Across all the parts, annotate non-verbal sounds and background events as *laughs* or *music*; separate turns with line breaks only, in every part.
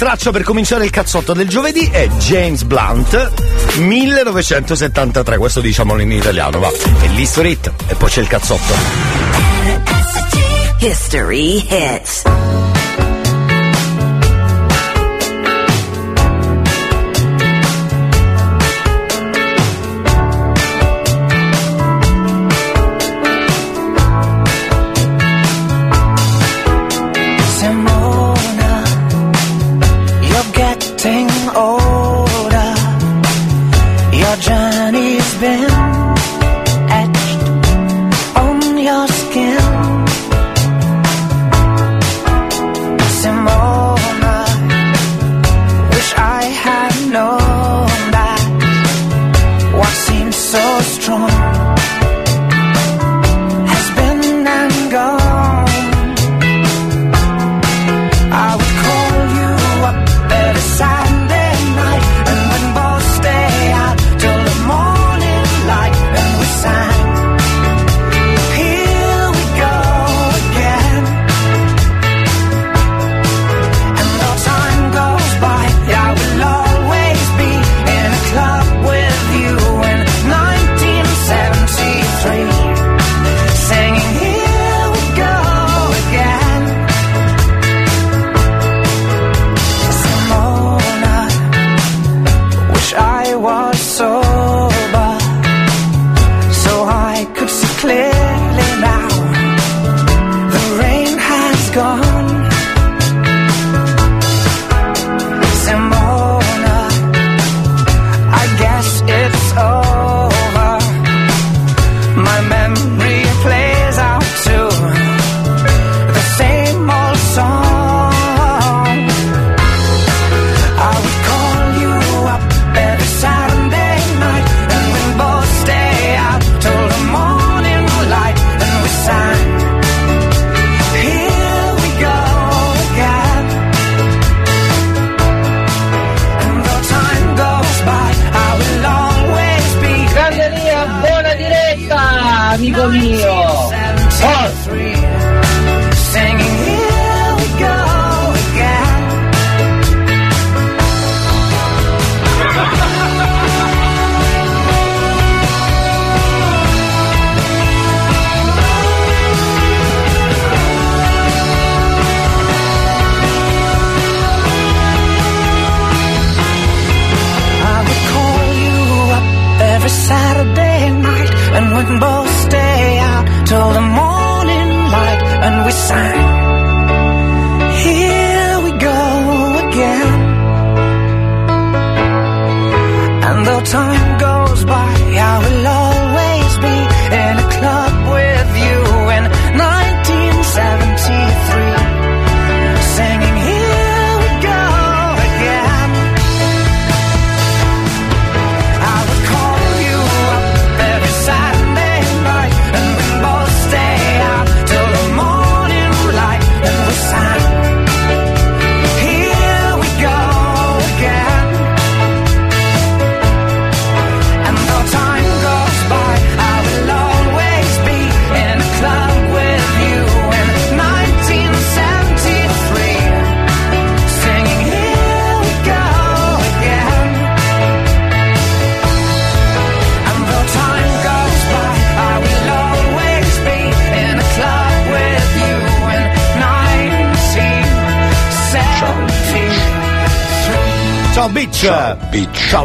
traccia per cominciare il cazzotto del giovedì è James Blunt 1973, questo diciamolo in italiano, va. E l'history hit, e poi c'è il cazzotto.
History hits.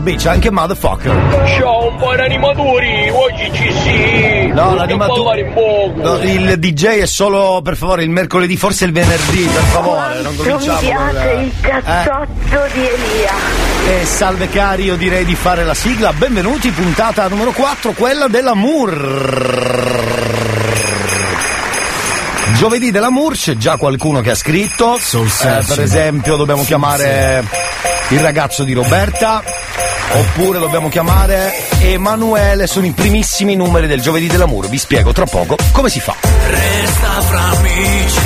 Vabbè, c'è anche Motherfucker.
Ciao, un po' animatori, oggi ci si.
No, l'animatore. No, il DJ è solo, per favore, il mercoledì, forse il venerdì, per favore. Non cominciamo. Mi
piace il cazzotto eh? di Elia.
E salve cari, io direi di fare la sigla. Benvenuti, puntata numero 4, quella della Mur. Giovedì della Mur c'è già qualcuno che ha scritto. Eh, per esempio, dobbiamo chiamare il ragazzo di Roberta. Oppure dobbiamo chiamare Emanuele, sono i primissimi numeri del giovedì dell'amore. Vi spiego tra poco come si fa.
Resta fra amici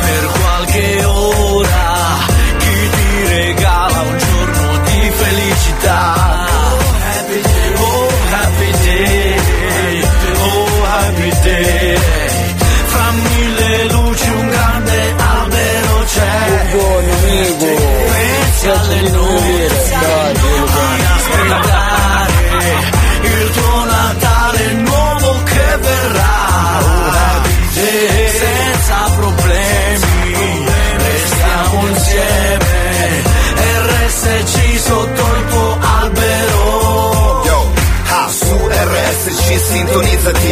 per qualche ora. Chi ti regala un giorno di felicità?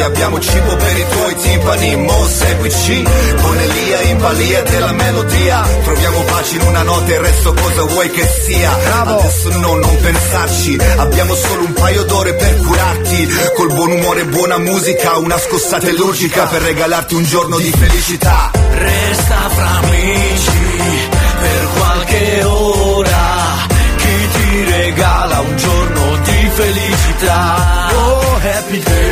Abbiamo cibo per i tuoi timpani, mo seguici, con Elia in balia della melodia, troviamo pace in una notte, il resto cosa vuoi che sia? Adesso no, non pensarci, abbiamo solo un paio d'ore per curarti, col buon umore e buona musica, una scossata illogica per regalarti un giorno di felicità.
Resta fra amici per qualche ora. Chi ti regala un giorno di felicità? Oh happy day,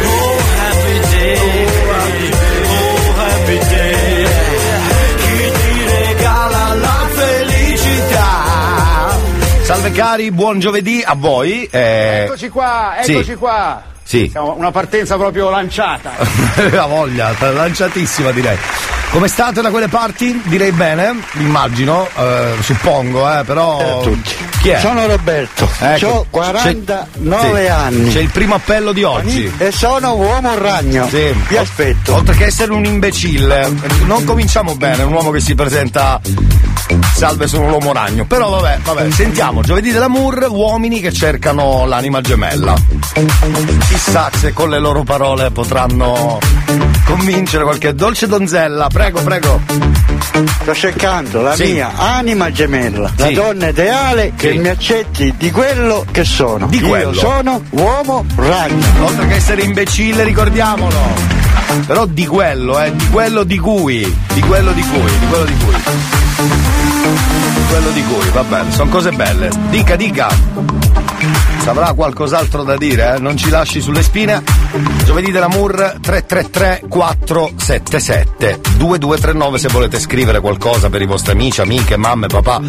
cari, buon giovedì a voi. eh,
Eccoci qua,
Sì.
eccoci qua.
Sì.
Siamo una partenza proprio lanciata. *laughs*
La voglia, lanciatissima direi. Come state da quelle parti? Direi bene, immagino, eh, suppongo, eh, però. Chi è?
Sono Roberto,
Ecco,
ho 49
sì.
anni
C'è il primo appello di oggi.
e sono uomo ragno.
Sì.
Vi aspetto.
Oltre che essere un imbecille, non cominciamo bene, un uomo che si presenta salve sono l'uomo ragno. Però vabbè, vabbè, sentiamo, giovedì dell'amour, uomini che cercano l'anima gemella. Chissà se con le loro parole potranno convincere qualche dolce donzella. Prego, prego.
Sto cercando la
Sì.
mia anima gemella, la
Sì.
donna ideale che
Sì.
mi accetti di quello che sono.
Di quello.
Io sono uomo ragno.
Oltre che essere imbecille, ricordiamolo. Però di quello, eh, di quello di cui, di quello di cui, di quello di cui. Quello di cui, va bene, sono cose belle. Dica, dica. Saprà qualcos'altro da dire, eh? Non ci lasci sulle spine. Giovedì dell'amour 333 477 2239 se volete scrivere qualcosa per i vostri amici, amiche, mamme, papà.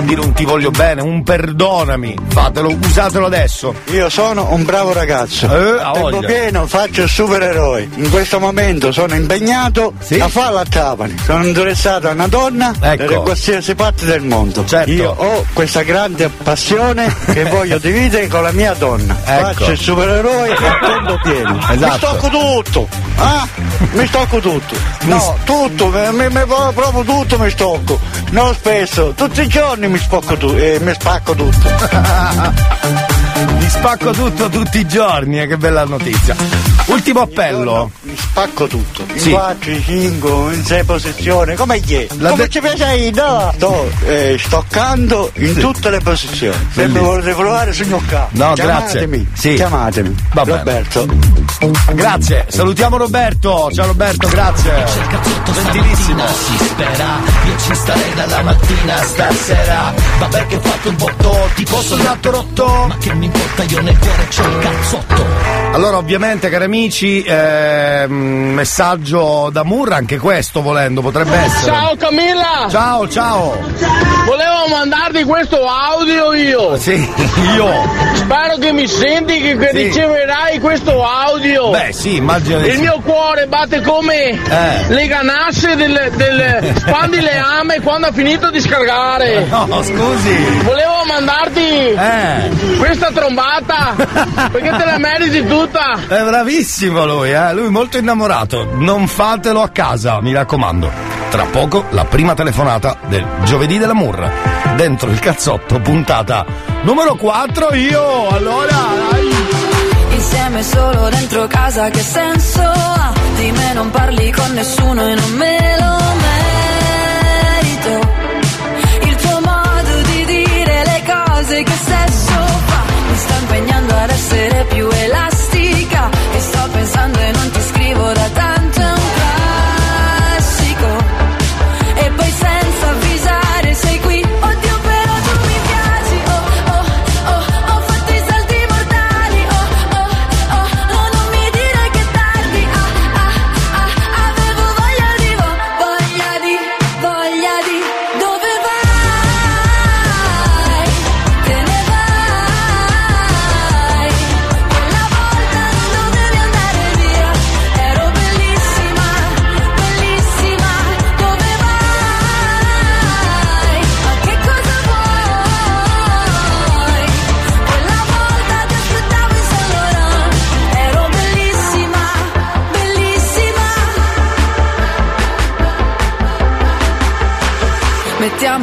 Dire un ti voglio bene, un perdonami. Fatelo, usatelo adesso.
Io sono un bravo ragazzo.
Eh,
A tempo pieno faccio il supereroe. In questo momento sono impegnato
Sì.
a fare la Trapani. Sono interessato a una donna
Ecco.
da qualsiasi parte del mondo.
Certo.
Io ho questa grande passione che voglio dividere con la mia donna.
Ecco.
Faccio il supereroe *laughs* a tempo pieno. Mi
Esatto.
stocco tutto. Ah? Mi stocco tutto. No, tutto, mi, mi- mi- proprio tutto mi stocco. Non spesso, tutti i giorni mi tu- eh, mi spacco tutto. *laughs*
Mi spacco tutto tutti i giorni, eh, che bella notizia. Ultimo appello.
Mi spacco tutto. In
Sì.
4, in 5, in 6 posizioni. Come gli è?
La
Come
de-
ci piace ai no? Sto eh, stoccando in tutte le posizioni. Se mi volete provare sogno qua.
No,
chiamatemi.
grazie. Sì.
Chiamatemi.
Va bene.
Roberto.
Grazie, salutiamo Roberto. Ciao Roberto, grazie. Gentilissimo.
Si spera, io ci starei dalla mattina stasera. Vabbè che ho fatto un botto, tipo soldato rotto. Ma che mi importa, io nel cuore c'ho il cazzotto.
Allora, ovviamente, cari amici, ehm, messaggio da Murra, anche questo volendo, potrebbe essere.
Ciao Camilla!
Ciao, ciao.
Volevo mandarti questo audio io!
Sì, *laughs* io.
Spero che mi senti che, che
Sì.
riceverai questo audio!
Beh, sì, immagino
Il
sì.
mio cuore batte come
Eh.
le ganasce del, del *laughs* spandi le ame quando ha finito di scaricare!
No, scusi.
Volevo mandarti
Eh,
questa trombata *laughs* perché te la meriti tutta!
è bravissimo lui, eh. Lui molto innamorato. Non fatelo a casa, mi raccomando. Tra poco la prima telefonata del giovedì della Murra. Dentro il cazzotto, puntata numero 4, io. Allora, dai.
Insieme solo dentro casa che senso ha? Di me non parli con nessuno e non me lo merito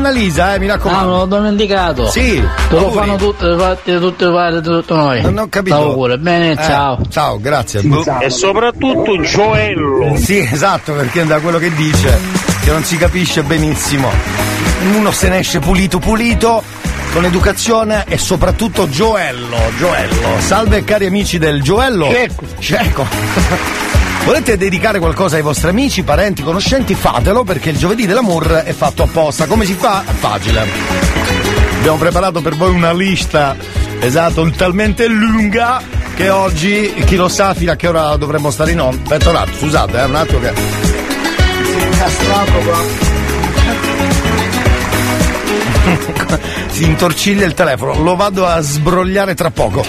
Annalisa, eh, mi
Ah,
raccomando.
me l'ho dimenticato.
Sì,
Te lo fanno tutte, tutte fare tutto noi.
Non ho capito.
Auguri, bene,
Eh,
ciao.
Ciao, grazie.
E
soprattutto Gioello. Sì, esatto, perché da quello che dice, che non si capisce benissimo. Uno se ne esce pulito pulito, con educazione e soprattutto Gioello, Gioello. Salve cari amici del Gioello.
Cieco.
Cieco. Volete dedicare qualcosa ai vostri amici, parenti, conoscenti? Fatelo perché il giovedì dell'amor è fatto apposta. Come si fa? Facile. Abbiamo preparato per voi una lista, esatto, talmente lunga che oggi, chi lo sa fino a che ora dovremmo stare in onda. Aspetta un attimo, scusate, eh, un attimo che. Incastrato qua. Si intorciglia il telefono, lo vado a sbrogliare tra poco.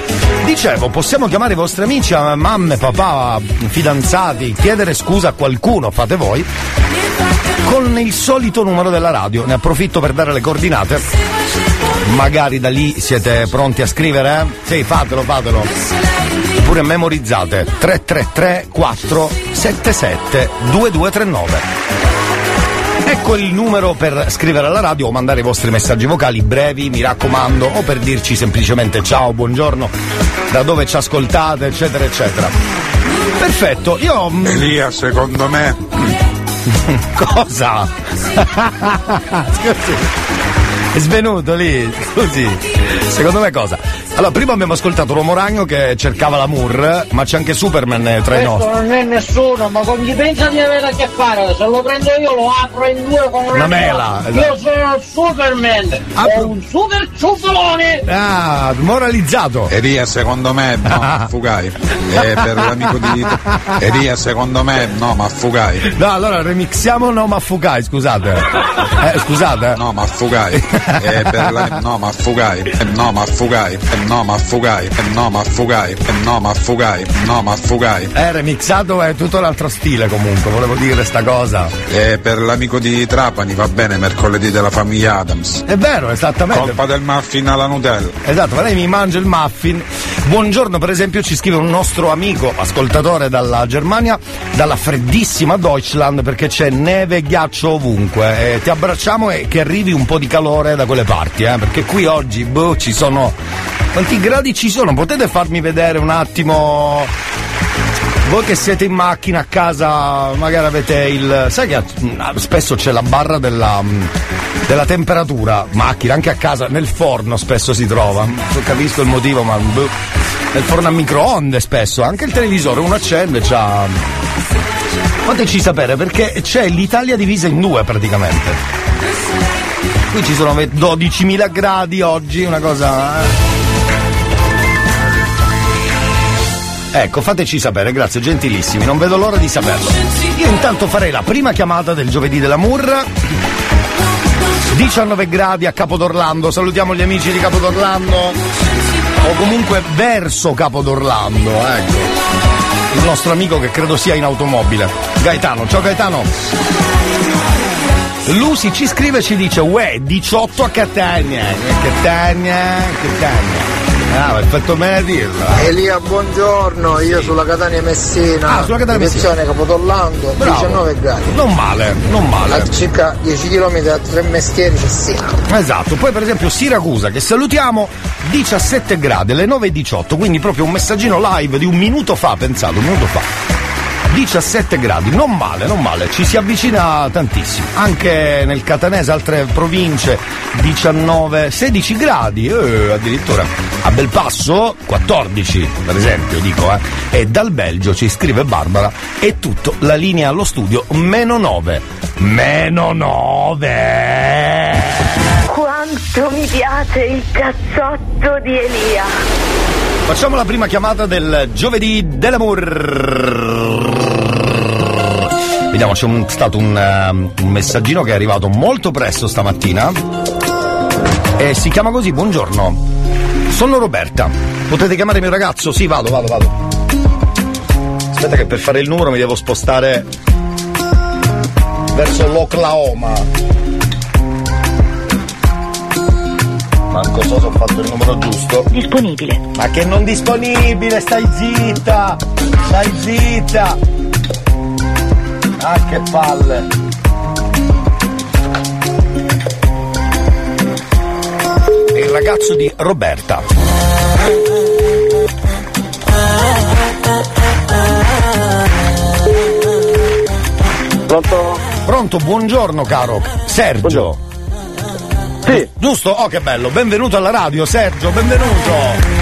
Dicevo, possiamo chiamare i vostri amici, eh, mamme, papà, fidanzati, chiedere scusa a qualcuno, fate voi, con il solito numero della radio. Ne approfitto per dare le coordinate. Magari da lì siete pronti a scrivere, eh? Sì, fatelo, fatelo. Oppure memorizzate 333 477 2239. Ecco il numero per scrivere alla radio o mandare i vostri messaggi vocali brevi, mi raccomando, o per dirci semplicemente ciao, buongiorno, da dove ci ascoltate, eccetera, eccetera. Perfetto, io. mm,
Elia, secondo me. *laughs*
Cosa? *laughs* Scusi. È svenuto lì, scusi. Secondo me cosa? Allora, prima abbiamo ascoltato l'uomo ragno che cercava l'amour, ma c'è anche Superman tra i
Questo
nostri.
non è nessuno, ma con chi pensa di avere a che fare? Se lo prendo io lo apro in due con una,
Una mela,
Io
esatto.
sono Superman, ho un super ciuffolone!
Ah, moralizzato.
Elia, *laughs* secondo me, no, ma fugai. E per l'amico di. Elia, secondo me, no, ma fugai.
No, allora remixiamo No Maffucai, scusate. Eh, scusate.
No, ma fugai. E per la... No, ma fugai. E No, ma fugai. E No, ma fugai. E No, ma fugai. E No, ma fugai. No, ma fugai.
Eh, remixato è tutto un altro stile comunque, volevo dire sta cosa.
E per l'amico di Trapani va bene mercoledì della famiglia Adams.
È vero, esattamente.
Colpa del muffin alla Nutella.
Esatto, ma lei mi mangia il muffin. Buongiorno, per esempio, ci scrive un nostro amico, ascoltatore dalla Germania, dalla freddissima Deutschland, perché c'è neve e ghiaccio ovunque. E ti abbracciamo e che arrivi un po' di calore da quelle parti, eh, perché qui oggi, boh, ci sono. Quanti gradi ci sono? Potete farmi vedere un attimo? Voi che siete in macchina a casa, magari avete il. Sai che spesso c'è la barra della, della temperatura, macchina, anche a casa, nel forno spesso si trova. Non capisco il motivo, ma. boh. Nel forno a microonde spesso, anche il televisore uno accende, c'ha. Fateci sapere perché c'è l'Italia divisa in due praticamente. Qui ci sono ve- 12.000 gradi oggi, una cosa. Ecco, fateci sapere, grazie, gentilissimi, non vedo l'ora di saperlo. Io intanto farei la prima chiamata del giovedì della Murra. 19 gradi a Capodorlando, salutiamo gli amici di Capodorlando. O comunque verso Capodorlando, ecco. Il nostro amico che credo sia in automobile. Gaetano, ciao Gaetano. Lucy ci scrive e ci dice, uè, 18 a Catania. Eh, Catania, Catania. Ah, mi fatto bene a dirlo. eh.
Elia, buongiorno, io sulla Catania Messina.
Ah, sulla Catania Messina.
Direzione Capodorlando,
Bravo.
19 gradi.
Non male, non male.
A circa 10 km da tre mestieri Cessina.
Esatto, poi per esempio Siracusa che salutiamo 17 gradi alle 9.18, quindi proprio un messaggino live di un minuto fa, pensate, un minuto fa. 17 gradi, non male, non male, ci si avvicina tantissimo. Anche nel Catanese, altre province, 19, 16 gradi, eh, addirittura. A Belpasso 14, per esempio, dico, eh. E dal Belgio ci scrive Barbara, è tutto, la linea allo studio, meno 9. Meno 9!
Quanto mi piace il cazzotto di Elia.
Facciamo la prima chiamata del giovedì dell'amor. Vediamo, c'è un- stato un, ehm, un messaggino che è arrivato molto presto stamattina. E si chiama così, buongiorno. Sono Roberta. Potete chiamare mio ragazzo? Sì, vado, vado, vado. Aspetta che per fare il numero mi devo spostare verso l'Oklahoma. Manco so se ho fatto il numero giusto.
Disponibile.
Ma che non disponibile, stai zitta! Stai zitta! Ah che palle! Il ragazzo di Roberta.
Pronto?
Pronto, buongiorno caro. Sergio. Buongiorno.
Sì.
Giusto? Oh che bello, benvenuto alla radio Sergio, benvenuto.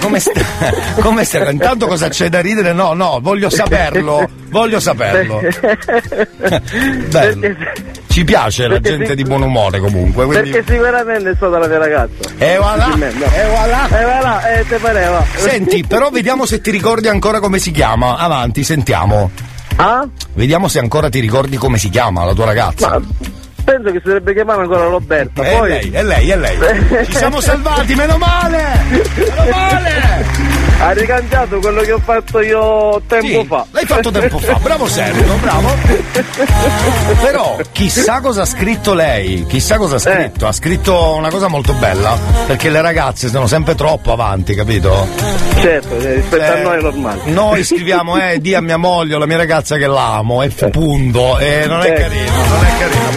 Come stai? *laughs* Come stai? Intanto cosa c'è da ridere? No, no, voglio saperlo. Voglio saperlo. Bello. Ci piace la
Perché
gente di buon umore comunque. Quindi...
Perché sicuramente è stata la mia ragazza.
E voilà,
no.
e voilà.
E voilà, e te pareva.
Senti, però vediamo se ti ricordi ancora come si chiama. Avanti, sentiamo.
Ah?
Vediamo se ancora ti ricordi come si chiama la tua ragazza.
Penso che si dovrebbe chiamare ancora Roberta.
È
Poi...
lei, è lei, è lei. *laughs* Ci siamo salvati, meno male! Meno male!
Ha ricangiato quello che ho fatto io tempo
Sì,
fa.
L'hai fatto tempo fa, bravo Sergio, bravo. Però chissà cosa ha scritto lei, chissà cosa ha scritto. Ha scritto una cosa molto bella, perché le ragazze sono sempre troppo avanti, capito?
Certo, eh, rispetto a
Eh,
noi è normale.
Noi scriviamo, eh, di a mia moglie o la mia ragazza che l'amo, e punto. E non è
Eh.
carino, non è carino.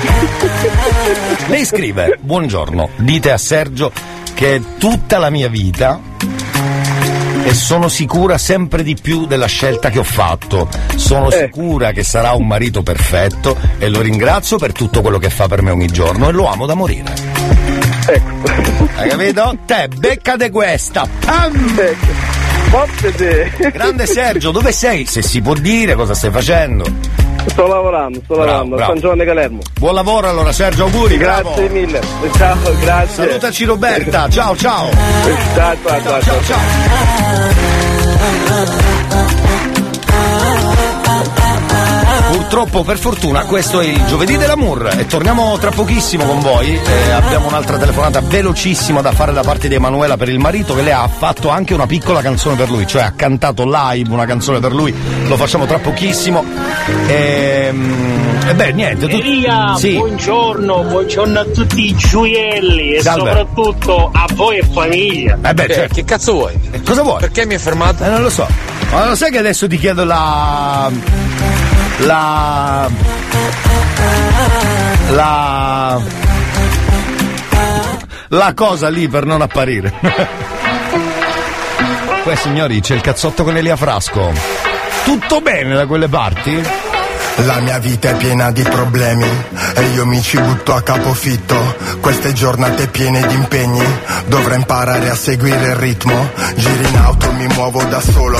Lei scrive, buongiorno, dite a Sergio che tutta la mia vita e sono sicura sempre di più della scelta che ho fatto. Sono
Eh.
sicura che sarà un marito perfetto e lo ringrazio per tutto quello che fa per me ogni giorno e lo amo da morire.
Ecco.
Hai capito? Te, becca de questa. Pam!
Sì.
Grande Sergio, dove sei? Se si può dire cosa stai facendo.
Sto lavorando, sto
Bravo,
lavorando. a
bravo.
San Giovanni Calermo.
Buon lavoro allora Sergio, auguri.
Grazie
bravo.
mille. Ciao, grazie.
Salutaci Roberta, ciao ciao.
Ciao, ciao, ciao.
ciao, ciao. Purtroppo, per fortuna, questo è il giovedì dell'amour e torniamo tra pochissimo con voi. Eh, abbiamo un'altra telefonata velocissima da fare da parte di Emanuela per il marito che lei ha fatto anche una piccola canzone per lui, cioè ha cantato live una canzone per lui. Lo facciamo tra pochissimo. Ehm, E, beh, niente, tu...
Elia,
Sì.
buongiorno, buongiorno a tutti i gioielli e
Salve.
soprattutto a voi e famiglia.
Eh beh, certo.
che cazzo vuoi?
Cosa vuoi?
Perché mi hai fermato?
Eh, non lo so. Ma lo sai che adesso ti chiedo la. La. La. La cosa lì per non apparire. *laughs* Poi signori c'è il cazzotto con Elia Frasco. Tutto bene da quelle parti?
La mia vita è piena di problemi e io mi ci butto a capofitto. Queste giornate piene di impegni, dovrei imparare a seguire il ritmo. Giri in auto, mi muovo da solo,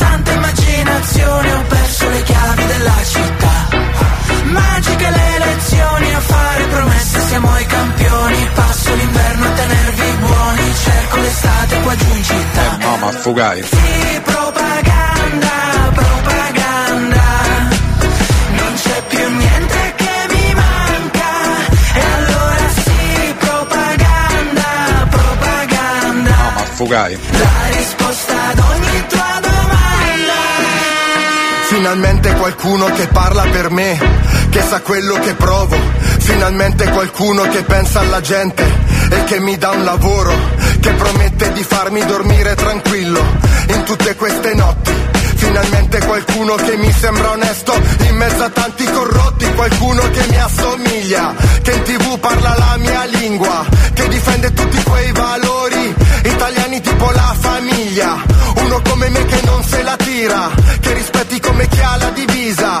Santa immaginazione ho perso le chiavi della città. Magiche le elezioni a fare promesse siamo i campioni. Passo l'inverno a tenervi buoni Cerco l'estate qua giù in città.
No, ma fugai.
Sì, propaganda, propaganda. Non c'è più niente che mi manca. E allora sì, propaganda, propaganda.
No, ma fugai.
La risposta ad ogni
Finalmente qualcuno che parla per me, che sa quello che provo. Finalmente qualcuno che pensa alla gente e che mi dà un lavoro, che promette di farmi dormire tranquillo in tutte queste notti. Finalmente qualcuno che mi sembra onesto in mezzo a tanti corrotti, qualcuno che mi assomiglia, che in tv parla la mia lingua, che difende tutti quei valori italiani tipo la famiglia, uno come me che non se la tira, che rispetti come chi ha la divisa,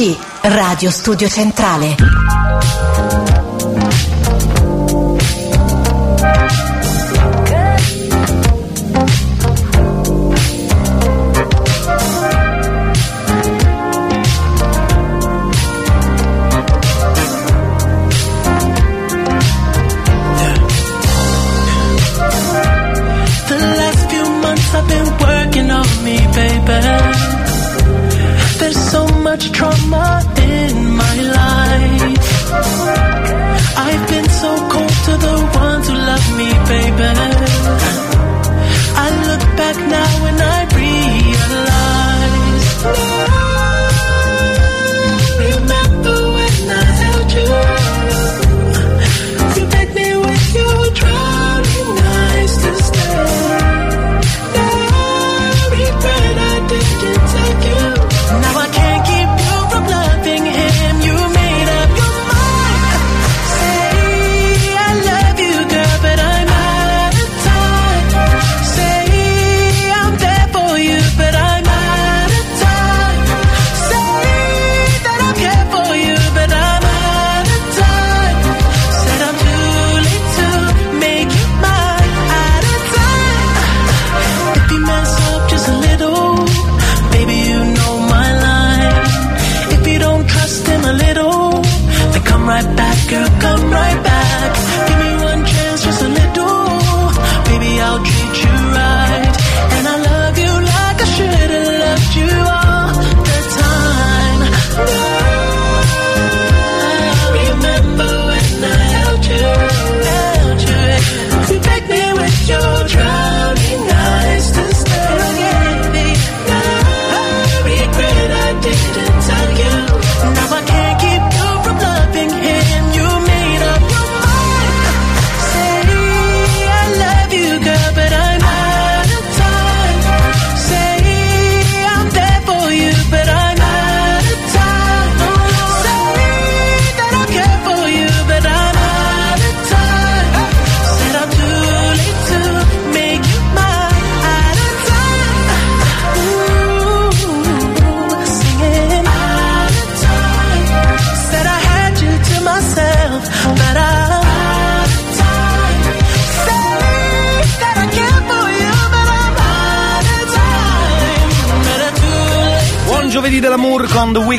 sì,
Radio Studio Centrale.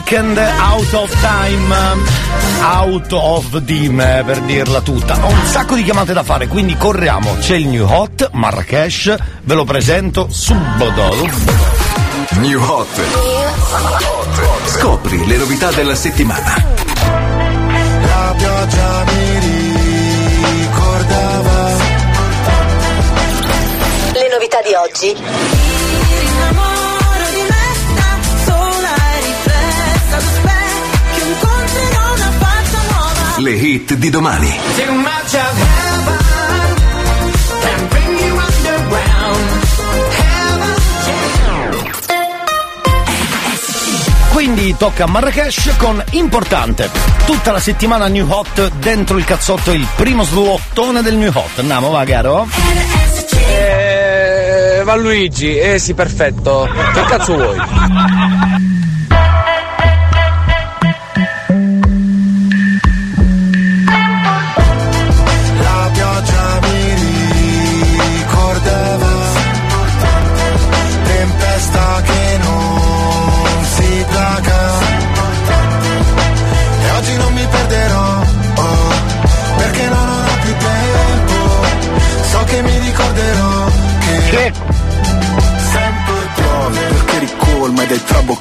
Weekend Out of Time, Out of Dime per dirla tutta. Ho un sacco di chiamate da fare, quindi corriamo. C'è il New Hot Marrakesh, ve lo presento subito.
New Hot. Scopri le novità della settimana.
La pioggia mi ricordava.
Le novità di oggi.
Le hit di domani.
Quindi tocca a Marrakesh con Importante. Tutta la settimana New Hot dentro il cazzotto, il primo slottone del New Hot. Andiamo, va, caro?
Eh, Luigi, eh sì, perfetto. Che cazzo vuoi?
Ricolma ed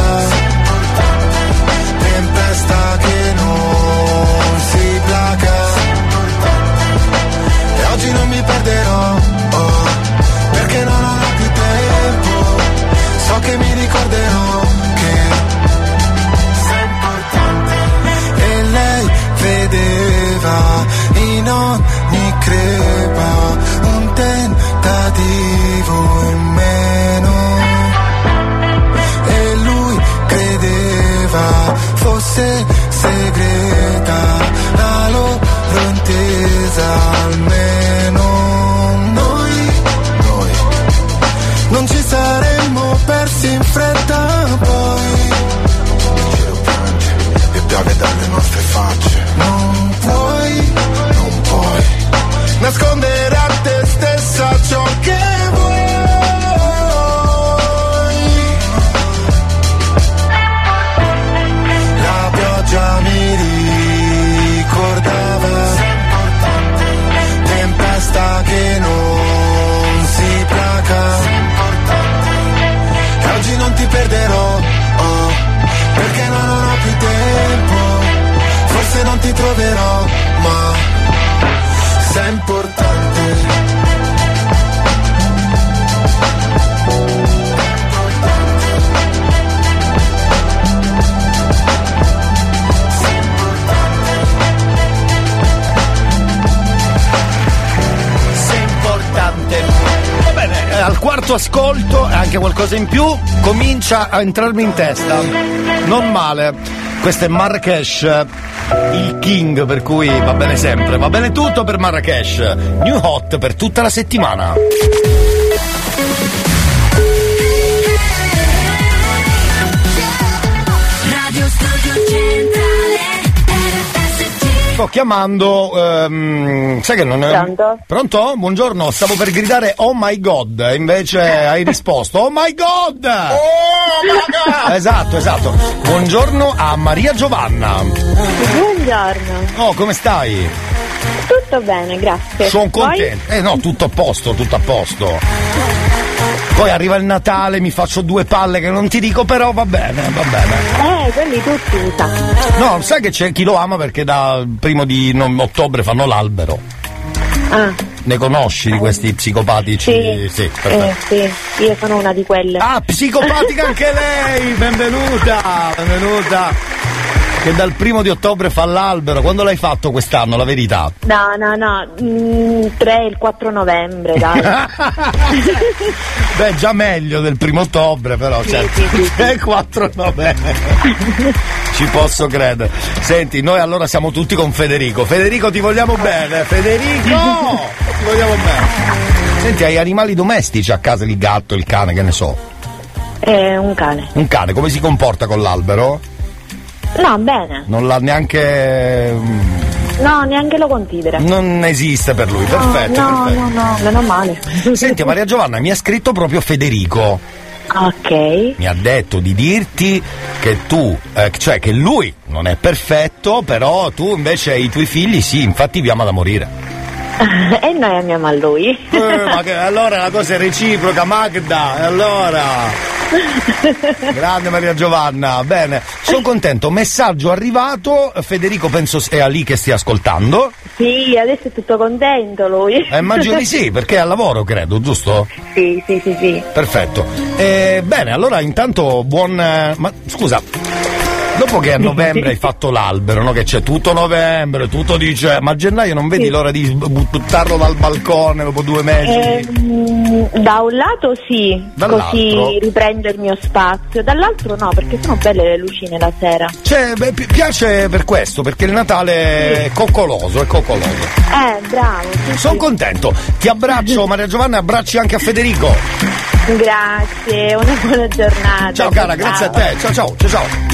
che mi ricorderò che sei importante. E lei vedeva in ogni crepa un tentativo in meno. E lui credeva fosse segreta ma sei importante
Sei importante. Va bene, eh, al quarto ascolto, e anche qualcosa in più, comincia a entrarmi in testa. Non male. Questo è Marrakesh, il king, per cui va bene sempre. Va bene tutto per Marrakesh. New Hot per tutta la settimana. Sto chiamando. ehm, sai che non è.
Pronto?
Pronto? Buongiorno, stavo per gridare Oh my god, e invece *laughs* hai risposto Oh my god! Oh my god! Esatto, esatto. Buongiorno a Maria Giovanna.
Buongiorno,
Oh, come stai?
tutto bene, grazie.
Sono contento. Eh no, tutto a posto, tutto a posto. Poi arriva il Natale, mi faccio due palle che non ti dico, però va bene, va bene.
Eh, quelli tutti mi sa.
No, sai che c'è chi lo ama perché da primo di non- ottobre fanno l'albero.
Ah,
Ne conosci di questi psicopatici?
sì.
perfetto.
Eh, sì, io sono una di quelle.
Ah, psicopatica anche lei! Benvenuta! Benvenuta! Che dal primo di ottobre fa l'albero. Quando l'hai fatto quest'anno, la verità?
No, no, no, mm, 3 il 4 novembre, dai. *laughs*
Beh, già meglio del primo ottobre, però, certo. È 4 *laughs* novembre. Ci posso credere. Senti, noi allora siamo tutti con Federico. Federico, ti vogliamo bene. Federico! Ti vogliamo bene. Senti, hai animali domestici a casa, il gatto, il cane, che ne so.
È un cane.
Un cane, come si comporta con l'albero?
No, bene.
Non l'ha neanche. mm,
No, neanche lo considera.
Non esiste per lui, perfetto.
no,
perfetto.
no, no, meno male.
Senti, Maria Giovanna mi ha scritto proprio Federico.
Ok.
Mi ha detto di dirti che tu, eh, cioè che lui non è perfetto, però tu invece i tuoi figli sì, infatti vi ama da morire.
E noi amiamo a lui.
Eh, ma che, allora la cosa è reciproca, Magda, allora. Grande Maria Giovanna, bene, sono contento. Messaggio arrivato, Federico penso sia lì che stia ascoltando.
Sì, adesso è tutto contento lui.
Eh, immagino di sì, perché è al lavoro, credo, giusto?
Sì, sì, sì, sì.
Perfetto. Eh, bene, allora intanto buon. eh, Ma scusa. Dopo che a *laughs* novembre hai fatto l'albero, no? Che c'è tutto novembre, tutto dice, ma a gennaio non vedi
Sì.
l'ora di bu- buttarlo dal balcone dopo due mesi?
Ehm, da un lato sì,
Dall'altro?
così riprendo il mio spazio, dall'altro no, perché sono belle le lucine la sera.
Cioè, beh, pi- piace per questo, perché il Natale è coccoloso, è coccoloso.
Eh, bravo. sì,
Sono
sì.
contento. Ti abbraccio, *laughs* Maria Giovanna, abbracci anche a Federico.
Grazie, una buona giornata.
Ciao cara, grazie a te. Ciao ciao, ciao ciao.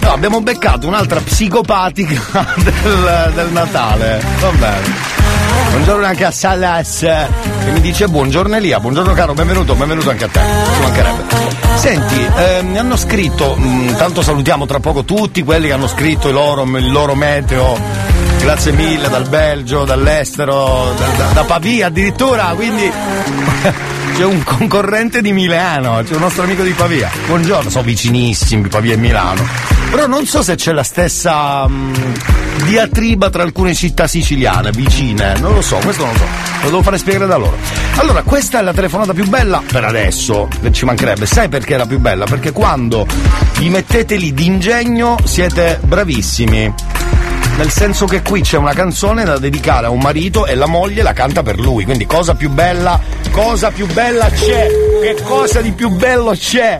No, abbiamo beccato un'altra psicopatica *laughs* del, del Natale. Va bene. Buongiorno anche a Salas che mi dice buongiorno Elia, buongiorno caro, benvenuto, benvenuto anche a te, ci mancherebbe. Senti, eh, mi hanno scritto, mh, tanto salutiamo tra poco tutti quelli che hanno scritto il loro, il loro meteo, grazie mille dal Belgio, dall'estero, da, da- da Pavia addirittura, quindi *laughs* c'è un concorrente di Milano, c'è un nostro amico di Pavia. Buongiorno, sono vicinissimi Pavia e Milano. Però non so se c'è la stessa mh, diatriba tra alcune città siciliane, vicine, non lo so, questo non lo so, lo devo fare spiegare da loro. Allora, questa è la telefonata più bella per adesso, che ci mancherebbe. Sai perché è la più bella? Perché quando vi mettete lì d'ingegno siete bravissimi. Nel senso che qui c'è una canzone da dedicare a un marito e la moglie la canta per lui. Quindi cosa più bella, cosa più bella c'è? Che cosa di più bello c'è?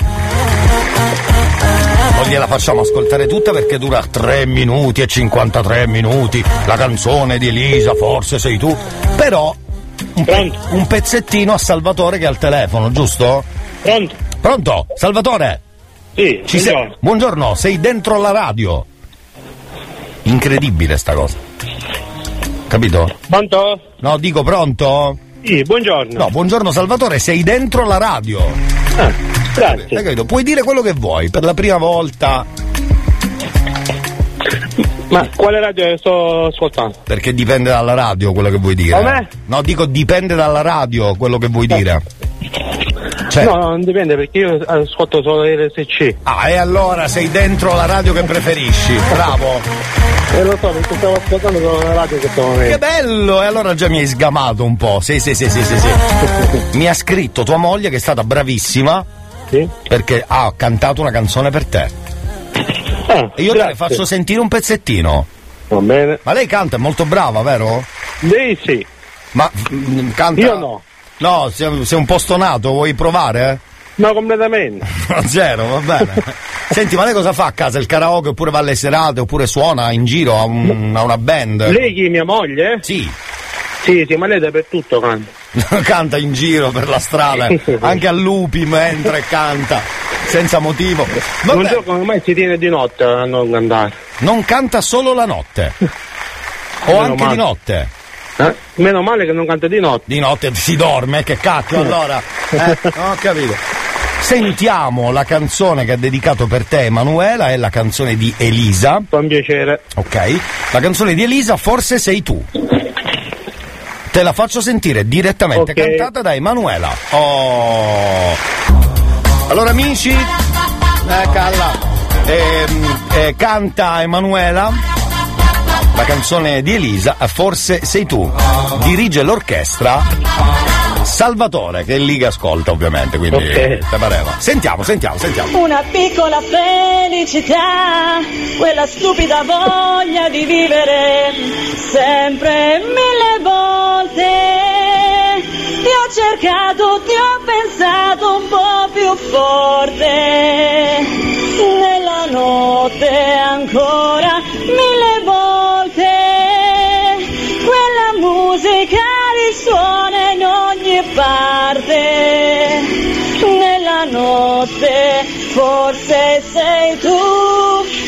Non gliela facciamo ascoltare tutta perché dura 3 minuti e 53 minuti. La canzone di Elisa, forse sei tu. Però un, pe- un pezzettino a Salvatore che è al telefono, giusto?
Pronto?
Pronto? Salvatore?
Sì,
Ci sei? Buongiorno, sei dentro la radio. Incredibile sta cosa. Capito?
Pronto?
No, dico pronto?
Sì, buongiorno.
No, buongiorno Salvatore, sei dentro la radio.
Ah, grazie.
Hai capito? Puoi dire quello che vuoi, per la prima volta.
Ma quale radio sto ascoltando?
Perché dipende dalla radio quello che vuoi dire.
Come?
No, dico dipende dalla radio quello che vuoi dire. Cioè-
No, non dipende perché io ascolto solo RSC.
Ah, e allora sei dentro la radio che preferisci. Bravo.
E lo so, perché stavo ascoltando la radio in questo
Che
momento.
bello! E allora già mi hai sgamato un po'. Sì, sì, sì, sì, sì, sì. *laughs* Mi ha scritto tua moglie che è stata bravissima. Perché ha cantato una canzone per te. e io
grazie.
faccio sentire un pezzettino.
Va bene.
Ma lei canta, è molto brava, vero?
Lei sì.
Ma mm, canta.
Io no.
No, sei, sei un po' stonato, vuoi provare?
No, completamente. *laughs*
Zero, va bene. Senti, ma lei cosa fa a casa? Il karaoke oppure va alle serate oppure suona in giro a, un- a una band?
Lei chi, mia moglie?
Sì.
Sì, sì, ma lei dappertutto canta. *laughs*
canta in giro per la strada, anche a lupi mentre canta, senza motivo.
Non
Vabbè,
so come mai si tiene di notte a non cantare.
non canta solo la notte. *laughs* O
Meno
anche
male.
di notte.
Eh? Meno male che non canta di notte.
Di notte si dorme, che cacchio allora. Eh, non ho capito. Sentiamo la canzone che ha dedicato per te Emanuela, è la canzone di Elisa.
Con piacere.
Ok. La canzone di Elisa, forse sei tu. Te la faccio sentire direttamente,
Ok.
cantata da Emanuela. Oh. Allora amici, eh, calla, Ehm, eh, canta Emanuela, la canzone di Elisa, eh, forse sei tu. Dirige l'orchestra Salvatore, che è lì che ascolta ovviamente, quindi
Ok.
te pareva. Sentiamo, sentiamo, sentiamo.
Una piccola felicità, quella stupida voglia di vivere sempre mille volte. Ti ho cercato, ti ho pensato un po' più forte. Nella notte ancora Notte forse sei tu,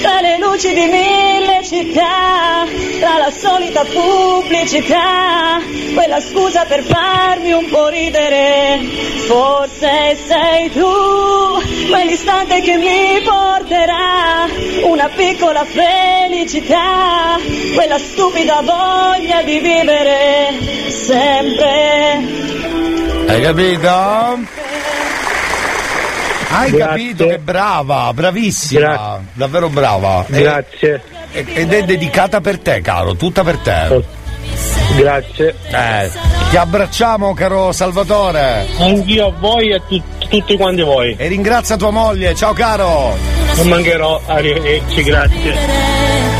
tra le luci di mille città, tra la solita pubblicità, quella scusa per farmi un po' ridere. Forse sei tu, quell'istante che mi porterà una piccola felicità, quella stupida voglia di vivere sempre.
Hai capito? Hai
Grazie.
capito che brava, bravissima, davvero brava.
Grazie.
e- ed è dedicata per te, caro, tutta per te.
Grazie.
Eh, ti abbracciamo, caro Salvatore.
Anch'io a voi e a tut- tutti quanti voi.
E ringrazia tua moglie, ciao caro.
Non mancherò, arrivederci, grazie.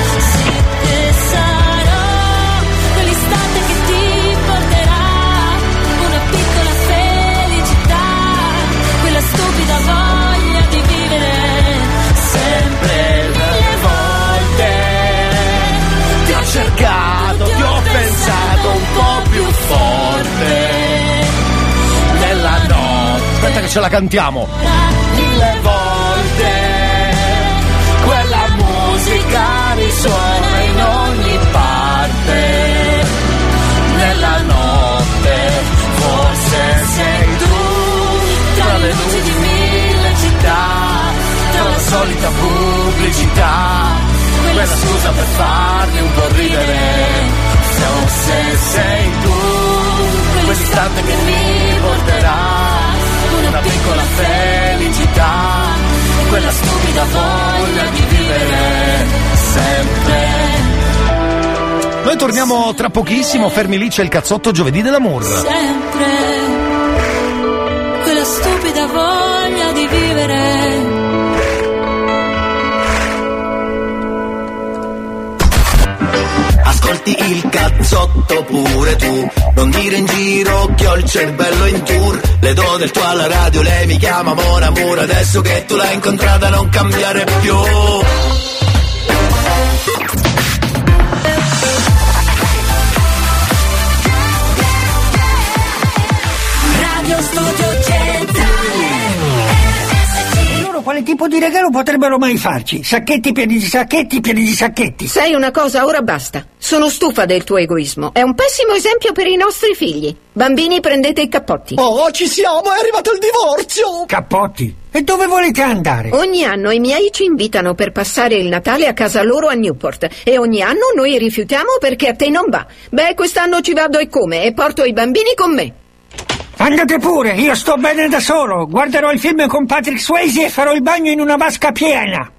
Che
ce la cantiamo. Mille volte. Quella musica risuona in ogni parte. Nella notte. Forse sei tu. Tra le luci di mille città. Tra la solita pubblicità. Quella scusa per farmi un po' ridere. Forse sei tu. Quell'istante che mi porterà una piccola felicità, quella stupida voglia di vivere sempre. Noi torniamo tra pochissimo, fermi lì c'è il cazzotto giovedì dell'amour.
Sempre quella stupida voglia di vivere.
Ascolti il cazzotto pure tu. Non dire in giro che ho il cervello in tour. Le do del tuo alla radio, lei mi chiama Mon Amour Adesso che tu l'hai incontrata non cambiare più
tipo di regalo potrebbero mai farci? Sacchetti pieni di sacchetti pieni di sacchetti.
Sai una cosa, ora basta. Sono stufa del tuo egoismo. È un pessimo esempio per i nostri figli. Bambini, prendete i cappotti.
Oh, ci siamo, è arrivato il divorzio! Cappotti? E dove volete andare?
Ogni anno i miei ci invitano per passare il Natale a casa loro a Newport e ogni anno noi rifiutiamo perché a te non va. Beh, quest'anno ci vado e come e porto i bambini con me.
Andate pure, io sto bene da solo. Guarderò il film con Patrick Swayze e farò il bagno in una vasca piena.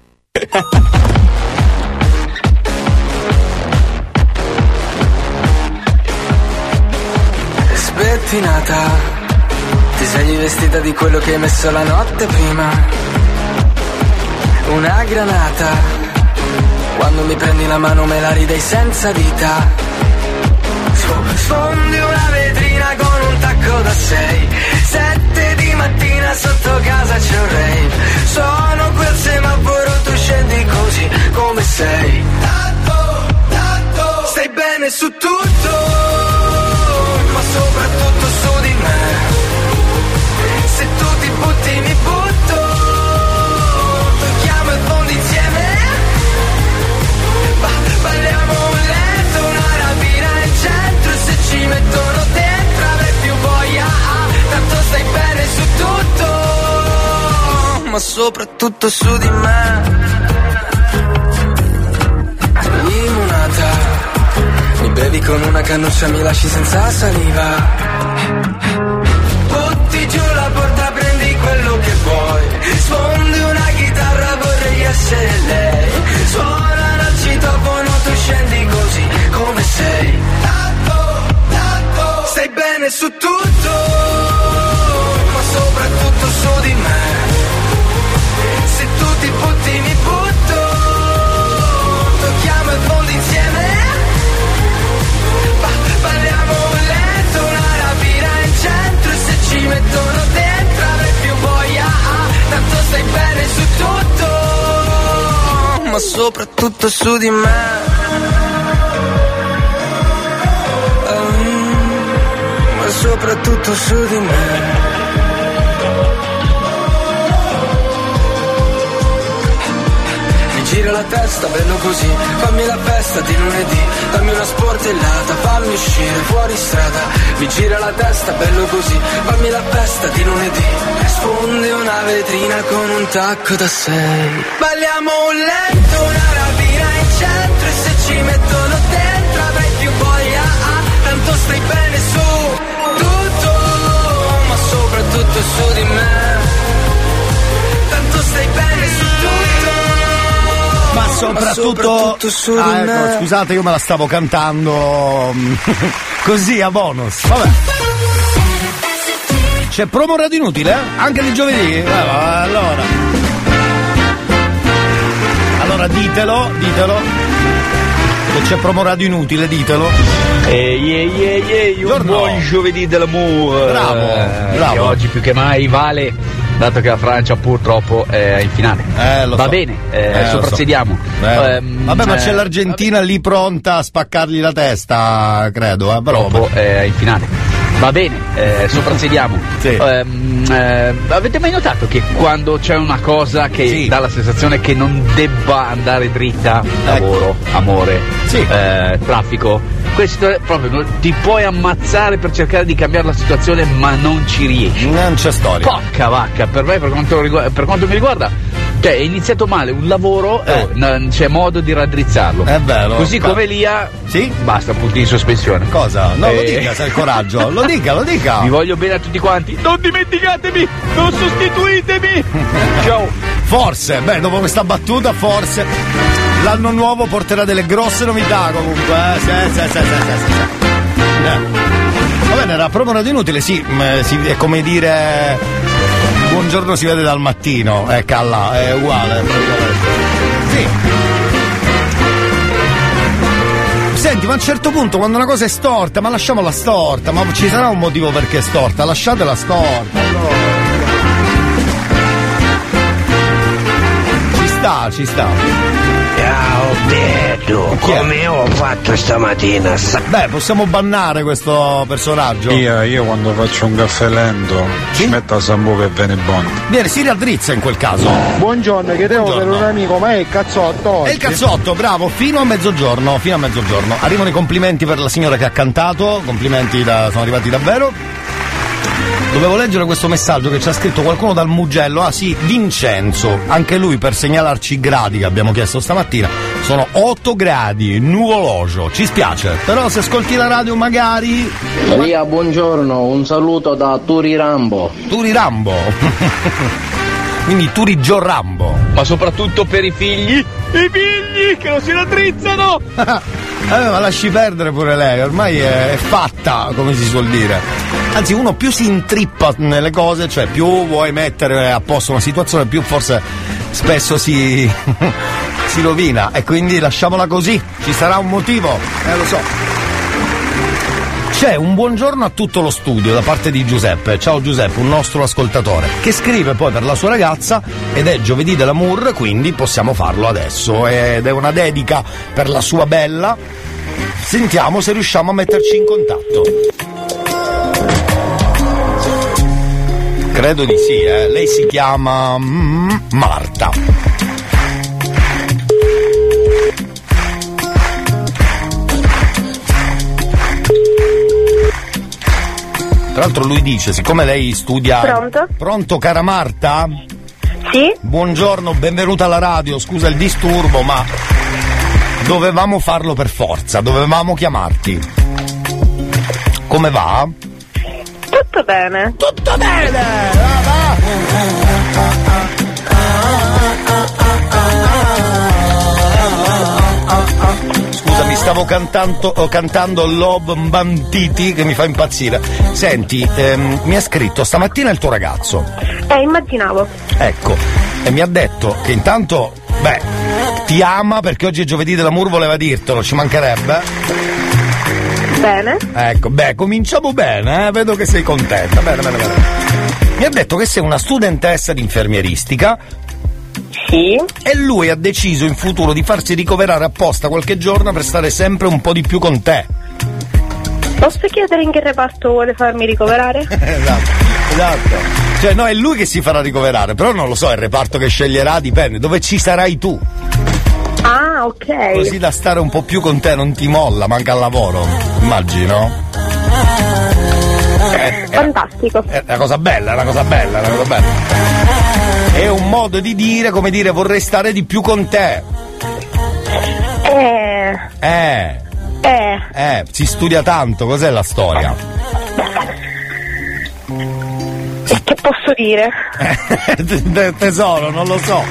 Spettinata, ti sei vestita di quello che hai messo la notte prima. Una granata, quando mi prendi la mano me la ridei senza dita. Sfondi da sei. Sette di mattina sotto casa c'è un rave. Sono quel semaforo, tu scendi così come sei. Tanto, tanto, stai bene su tutto, ma soprattutto su di me. Limonata, mi bevi con una cannuccia, mi lasci senza saliva. Butti giù la porta, prendi quello che vuoi. Sfondi una chitarra, vorrei essere lei. Suona al citofono, tu scendi così come sei. Tanto, tanto, stai bene su tutto, ma soprattutto su di me. Mm, ma soprattutto su di me. Gira la testa, bello così, fammi la festa di lunedì, dammi una sportellata, fammi uscire fuori strada, mi gira la testa, bello così, fammi la festa di lunedì, sfondi una vetrina con un tacco da sei. Balliamo un letto, una rapina in centro e se ci mettono dentro avrai più voglia, ah, tanto stai bene su tutto, ma soprattutto su di me. Tanto stai bene.
Ma soprattutto,
di
Ah, ecco, scusate, io me la stavo cantando mm, *laughs* così a bonus. Vabbè. C'è promo radio inutile? eh? Anche di giovedì? Eh, allora. Allora ditelo, ditelo. Che c'è promo radio inutile, ditelo.
Ehi, ehi, ehi, ehi, un buon giovedì dell'amore.
Bravo,
Eh,
bravo.
Che oggi più che mai vale, dato che la Francia purtroppo è in finale.
Eh, lo
Va
so.
bene, eh,
Eh, lo
soprassediamo.
so. Eh,
Ehm,
vabbè, ma
eh,
c'è l'Argentina lì pronta a spaccargli la testa, credo, eh. Però
Purtroppo è in finale. Va bene, eh, soprassediamo. Ehm, eh, avete mai notato che quando c'è una cosa che dà la sensazione che non debba andare dritta, lavoro, amore, eh, traffico, questo è proprio ti puoi ammazzare per cercare di cambiare la situazione, ma non ci riesci.
Non c'è storia.
Porca vacca, per me, per quanto, per quanto mi riguarda. Cioè, è iniziato male un lavoro, oh, non c'è modo di raddrizzarlo.
È vero.
Così come Lia,
sì?
basta, punti in sospensione.
Cosa? No, lo
Eh,
dica se ha il coraggio. Lo dica, lo dica.
Vi voglio bene a tutti quanti. Non dimenticatemi, non sostituitemi. *laughs* Ciao.
Forse, beh, dopo questa battuta, forse l'anno nuovo porterà delle grosse novità comunque. Eh? Sì, sì, sì, sì, sì, sì. Eh. Va bene, era promo radio inutile, sì, è come dire buongiorno si vede dal mattino, eh, calla, è uguale. Sì. Senti, ma a un certo punto quando una cosa è storta, ma lasciamola storta, ma ci sarà un motivo perché è storta, lasciatela storta. allora. Ci sta, ci sta.
Ciao Beto, come ho fatto stamattina? Sa-
Beh, possiamo bannare questo personaggio.
Io, io quando faccio un caffè lento ci metto a Sambu che viene buono.
Viene, si raddrizza in quel caso.
Buongiorno, chiedevo per
Buongiorno.
un amico, ma è il cazzotto
E il cazzotto, bravo, fino a mezzogiorno, fino a mezzogiorno. Arrivano i complimenti per la signora che ha cantato, complimenti da- sono arrivati davvero. Dovevo leggere questo messaggio che ci ha scritto qualcuno dal Mugello, ah sì, Vincenzo, anche lui per segnalarci i gradi che abbiamo chiesto stamattina. Sono 8 gradi, nuvoloso, ci spiace, però se ascolti la radio magari...
Maria, buongiorno, un saluto da Turi Rambo.
Turi Rambo. *laughs* Quindi Turi Gio Rambo.
Ma soprattutto per i figli. I figli che non si raddrizzano. *laughs*
Eh, ma lasci perdere pure lei, ormai è, è fatta, come si suol dire. Anzi, uno più si intrippa nelle cose, cioè più vuoi mettere a posto una situazione, più forse spesso si, *laughs* si rovina. E quindi lasciamola così, ci sarà un motivo, eh lo so. C'è un buongiorno a tutto lo studio da parte di Giuseppe. Ciao Giuseppe, un nostro ascoltatore, che scrive poi per la sua ragazza ed è giovedì dell'amour, quindi possiamo farlo adesso. Ed è una dedica per la sua bella. Sentiamo se riusciamo a metterci in contatto. Credo di sì, eh. Lei si chiama mm, Marta. Tra l'altro lui dice, siccome lei studia...
Pronto?
Pronto, cara Marta?
Sì?
Buongiorno, benvenuta alla radio, scusa il disturbo, ma dovevamo farlo per forza, dovevamo chiamarti. Come va?
Tutto bene.
Tutto bene! Scusa, stavo cantando, cantando Lob Banditi che mi fa impazzire. Senti, ehm, mi ha scritto stamattina il tuo ragazzo.
Eh, immaginavo.
Ecco, e mi ha detto che intanto, beh, ti ama perché oggi è giovedì dell'amor, voleva dirtelo, ci mancherebbe.
Bene.
Ecco, beh, cominciamo bene, eh? vedo che sei contenta. Bene, bene, bene. Mi ha detto che sei una studentessa di infermieristica.
Sì.
E lui ha deciso in futuro di farsi ricoverare apposta qualche giorno per stare sempre un po' di più con te.
Posso chiedere in che reparto vuole farmi ricoverare? *laughs*
esatto, esatto. Cioè, no, è lui che si farà ricoverare, però non lo so, il reparto che sceglierà dipende, dove ci sarai tu.
ok.
Così da stare un po' più con te, non ti molla, manca al lavoro. Immagino. Eh, eh,
Fantastico.
È una cosa bella, è una cosa bella, è una cosa bella. È un modo di dire, come dire, vorrei stare di più con te.
Eh,
Eh,
eh,
eh, si studia tanto, cos'è la storia?
che posso dire? *laughs*
Te- Tesoro, non lo so.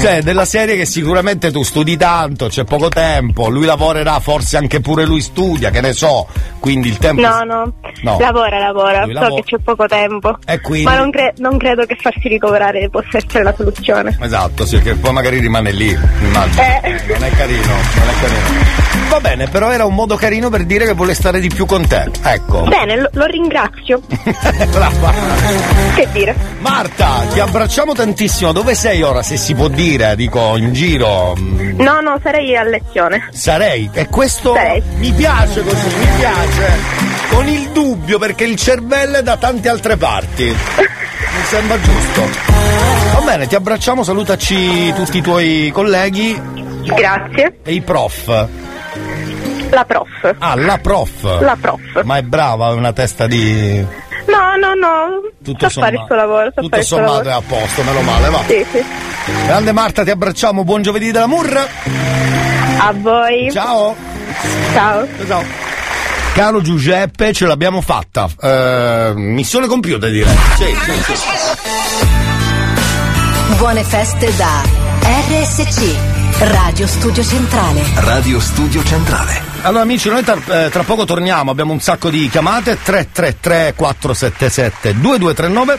Cioè, della serie che sicuramente tu studi tanto, c'è poco tempo, lui lavorerà, forse anche pure lui studia, che ne so. Quindi il tempo.
No, no,
No.
lavora, lavora,
Lui
so
lavora.
che c'è poco tempo.
Quindi.
Ma non, cre- non credo che farsi ricoverare possa essere la soluzione.
Esatto, sì, che poi magari rimane lì, immagino.
Eh.
Non è carino, non è carino. Va bene, però era un modo carino per dire che vuole stare di più con te. Ecco.
Bene, lo, lo ringrazio. *laughs*
Brava.
Che dire?
Marta, ti abbracciamo tantissimo. Dove sei ora, se si può dire? Dico, in giro. mm,
No, no, sarei a lezione.
Sarei. E questo
Sarei.
mi piace così, mi piace. Con il dubbio, perché il cervello è da tante altre parti. Mi sembra giusto. Va bene, ti abbracciamo, salutaci tutti i tuoi colleghi.
Grazie.
E i prof.
La prof.
Ah, la prof.
La prof.
Ma è brava, ha una testa di.
No, no, no.
Tutto
fare
sommato.
suo lavoro.
Tutto
fare
sommato è a posto, meno male, va.
Sì, sì.
Grande Marta, ti abbracciamo, buon giovedì della Murra.
A voi.
Ciao.
Ciao.
Ciao. Caro Giuseppe, ce l'abbiamo fatta. Eh, missione compiuta direi. Sì, sì, sì.
Buone feste da RSC, Radio Studio Centrale.
Radio Studio Centrale.
Allora amici, noi tra, eh, tra poco torniamo, abbiamo un sacco di chiamate 333 477 2239.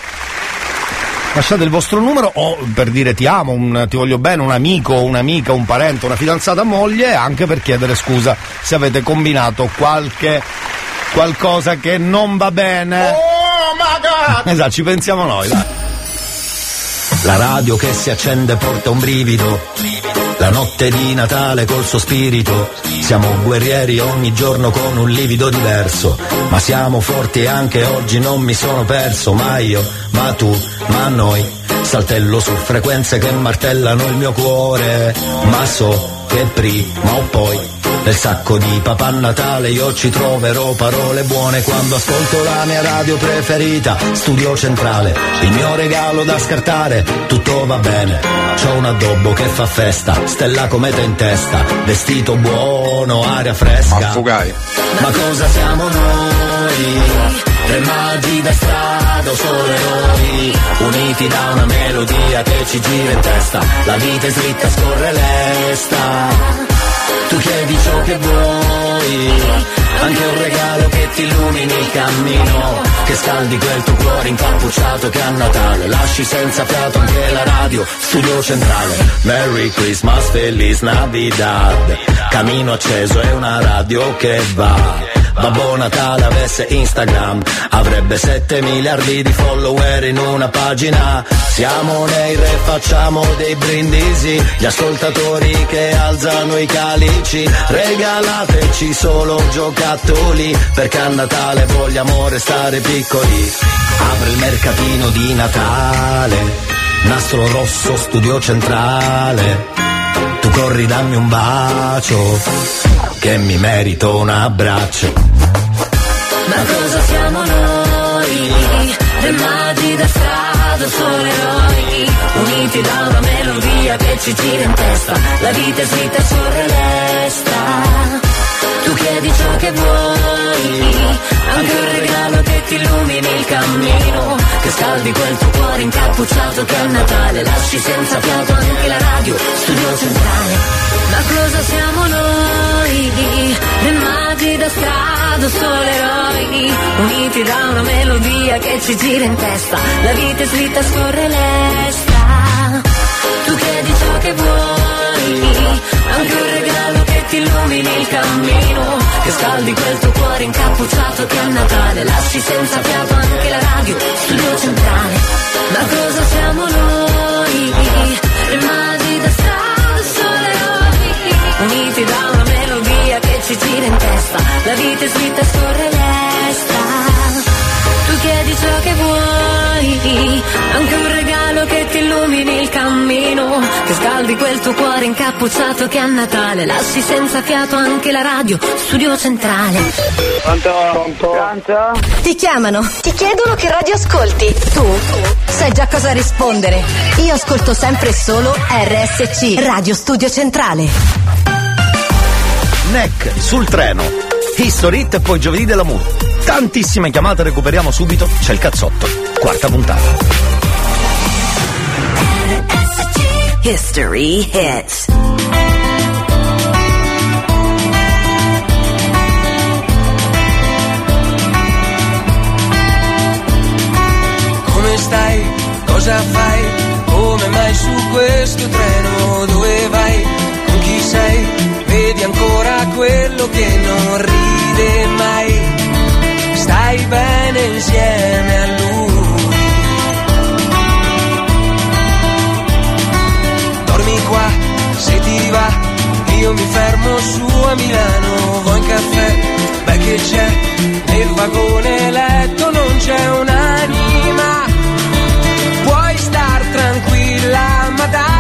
Lasciate il vostro numero o per dire ti amo, un, ti voglio bene, un amico, un'amica, un parente, una fidanzata moglie, anche per chiedere scusa se avete combinato qualche qualcosa che non va bene.
Oh my god!
Esatto, ci pensiamo noi. dai. La radio che si accende porta un brivido. La notte di Natale col suo spirito. Siamo guerrieri ogni giorno con un livido diverso. Ma siamo forti e anche oggi non mi sono perso. Ma io, ma tu, ma noi. Saltello su frequenze che martellano il mio cuore. Ma so che prima o poi nel sacco di Papà Natale io ci troverò parole buone quando ascolto la mia radio preferita, Studio Centrale. Il mio regalo da scartare, tutto va bene. C'ho un addobbo che fa festa, stella cometa in testa, vestito buono, aria fresca.
Affugai.
Ma cosa siamo noi? Tre magi da strada o solo eroi, uniti da una melodia che ci gira in testa. La vita è dritta, scorre lesta. Tu chiedi ciò che vuoi, anche un regalo che ti illumini il cammino, che scaldi quel tuo cuore incappucciato che a Natale. Lasci senza fiato anche la radio, studio centrale. Merry Christmas, Feliz Navidad, camino acceso è una radio che va. Babbo Natale avesse Instagram Avrebbe 7 miliardi di follower in una pagina. Siamo nei re, facciamo dei brindisi. Gli ascoltatori che alzano i calici Regalateci solo giocattoli Perché a Natale vogliamo restare piccoli. Apre il mercatino di Natale Nastro rosso, studio centrale. Tu corri, dammi un bacio Che mi merito un abbraccio.
Ma cosa siamo noi? Tre magi da strada, solo eroi Uniti da una melodia che ci gira in testa. La vita è scritta scorre lesta Tu chiedi ciò che vuoi Anche un regalo che ti illumini il cammino Che scaldi quel tuo cuore incappucciato Che a Natale lasci senza fiato anche la radio Studio centrale Ma cosa siamo noi? Tre magi da strada, solo eroi Uniti da una melodia che ci gira in testa La vita è scritta, scorre lesta Tu chiedi ciò che vuoi Anche un regalo ti illumini il cammino Che scaldi quel tuo cuore incappucciato Che a Natale. Lasci senza fiato anche la radio Studio centrale. Ma cosa siamo noi? Tre magi da strada, solo eroi Uniti da una melodia che ci gira in testa. La vita è scritta, scorre
illumini il cammino, che scaldi quel tuo cuore incappucciato che a Natale lasci senza fiato anche la radio, studio centrale.
Pronto? Pronto?
Ti chiamano, ti chiedono che radio ascolti. Tu sai già cosa rispondere. Io ascolto sempre e solo RSC, Radio Studio Centrale.
Neck sul treno. History e poi giovedì dell'amour. Tantissime chiamate, recuperiamo subito. C'è il cazzotto. Quarta puntata.
History hits.
Come stai? Cosa fai? Come mai su questo treno? Dove vai? Con chi sei? Vedi ancora quello che non ride mai. Stai bene insieme a lui. Qua, se ti va, io mi fermo su a Milano, vuoi un caffè? Beh che c'è, nel vagone letto non c'è un'anima. Puoi star tranquilla, ma dai.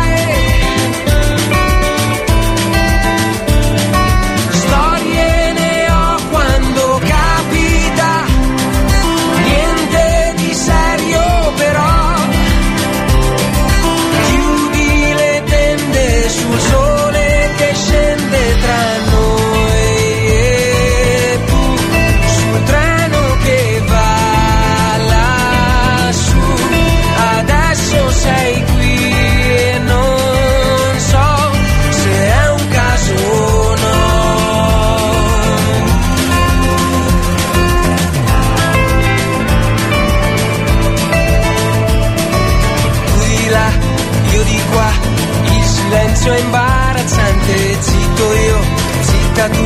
Tu,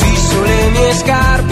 fisso le mie scarpe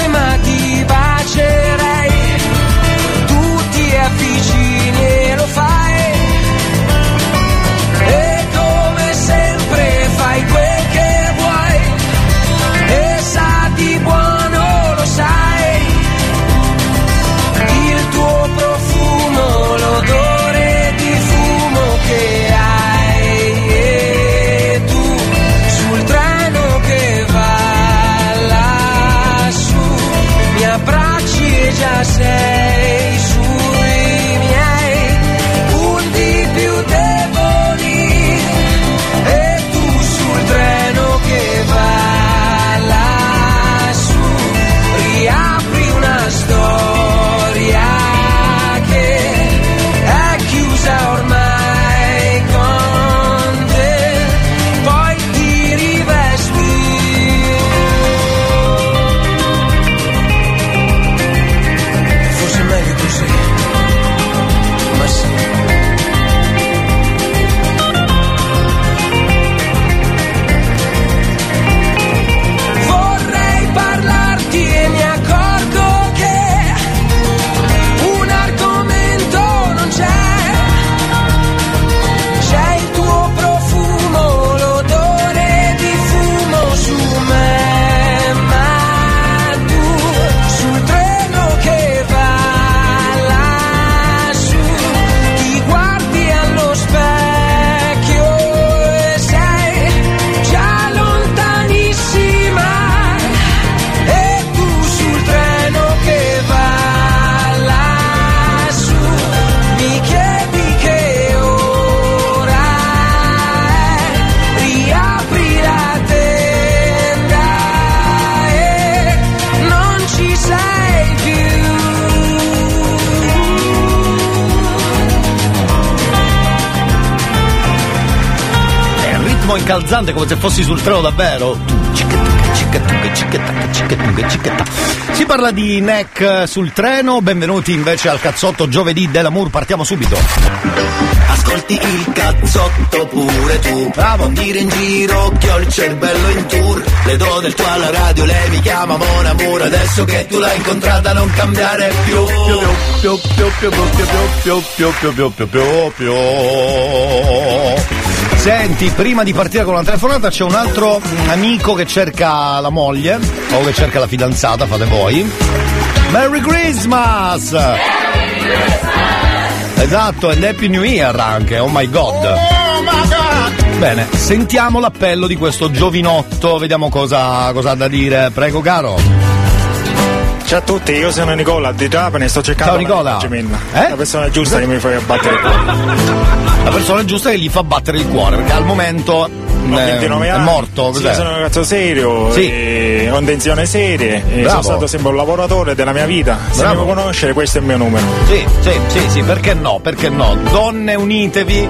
Incalzante come se fossi sul treno davvero. Si parla di neck sul treno, benvenuti invece al cazzotto giovedì dell'amour, partiamo subito.
Ascolti il cazzotto pure tu Bravo. Non dire in giro che ho il cervello in tour Le do del tuo alla radio, lei mi chiama Mona Moore Adesso che tu l'hai incontrata non cambiare più
Più, più, più, più, più, più, più, più, più, più, più. Senti, prima di partire con la telefonata c'è un altro amico che cerca la moglie o che cerca la fidanzata, fate voi. Merry Christmas! Esatto, and Happy New Year anche, oh my god. Bene, sentiamo l'appello di questo giovinotto, vediamo cosa, cosa ha da dire. Prego, caro.
Ciao a tutti, io sono Nicola di Trapani e sto cercando
Ciao, Nicola. Eh?
la persona giusta che mi fa battere il cuore.
La persona giusta che gli fa battere il cuore, perché al momento eh,
29
è morto.
sì, sono un ragazzo serio,
Sì.
e ho intenzioni serie, sono stato sempre un lavoratore della mia vita. Se
Bravo.
vuoi conoscere, questo è il mio numero.
Sì, sì, sì, sì, perché no? Perché no? Donne unitevi.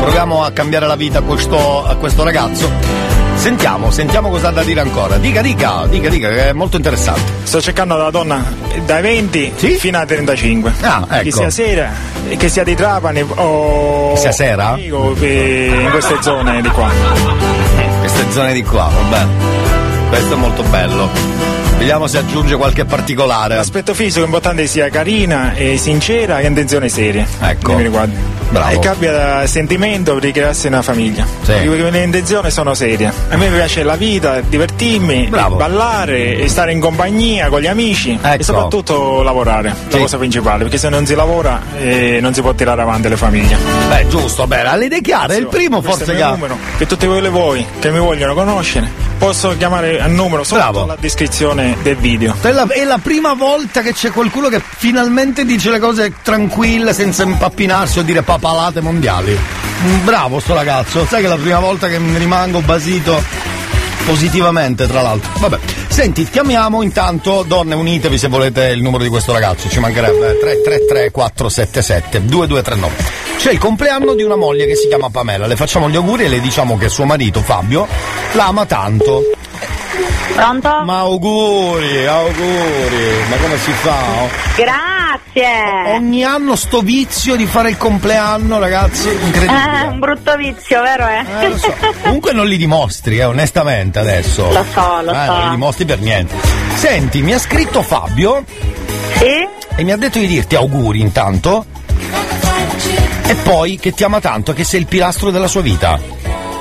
Proviamo a cambiare la vita a questo, a questo ragazzo. Sentiamo, sentiamo cosa ha da dire ancora. Dica, dica, dica, dica, che è molto interessante.
Sto cercando la donna dai 20 fino ai 35.
Ah, ecco.
Che sia sera, che sia di Trapani o.
Che sia sera?
o, eh, in queste zone di qua.
Queste zone di qua, vabbè. Questo è molto bello. Vediamo se aggiunge qualche particolare.
L'aspetto fisico è importante sia carina e sincera e intenzioni serie.
Ecco. Bravo.
E che abbia sentimento per ricrearsi una famiglia.
Sì.
Le intenzioni sono serie. A me piace la vita, divertirmi, ballare, stare in compagnia con gli amici
Ecco.
e soprattutto lavorare.
Sì.
La cosa principale, perché se non si lavora eh, non si può tirare avanti le famiglie.
Beh, giusto, bene, ha le idee chiare, è il primo forse
è
che
il
ha.
numero. Per tutti voi voi che mi vogliono conoscere, posso chiamare al numero sotto la descrizione del video.
È la, è la prima volta che c'è qualcuno che finalmente dice le cose tranquille senza impappinarsi o dire papalate mondiali. Bravo sto ragazzo, sai che è la prima volta che mi rimango basito positivamente tra l'altro. Vabbè, senti, chiamiamo intanto Donne Unitevi se volete il numero di questo ragazzo, ci mancherebbe 333 477 2239. C'è il compleanno di una moglie che si chiama Pamela, le facciamo gli auguri e le diciamo che suo marito Fabio la ama tanto.
Pronto?
Ma auguri, auguri, ma come si fa? oh?
Grazie.
Ogni anno sto vizio di fare il compleanno, ragazzi,
Eh,
incredibile.
un brutto vizio, vero? Eh?
Eh, lo so. Comunque non li dimostri, eh, onestamente adesso.
Lo so, lo
Eh,
so.
Non li dimostri per niente. Senti, mi ha scritto Fabio
Sì?
e mi ha detto di dirti auguri intanto. E poi che ti ama tanto, che sei il pilastro della sua vita.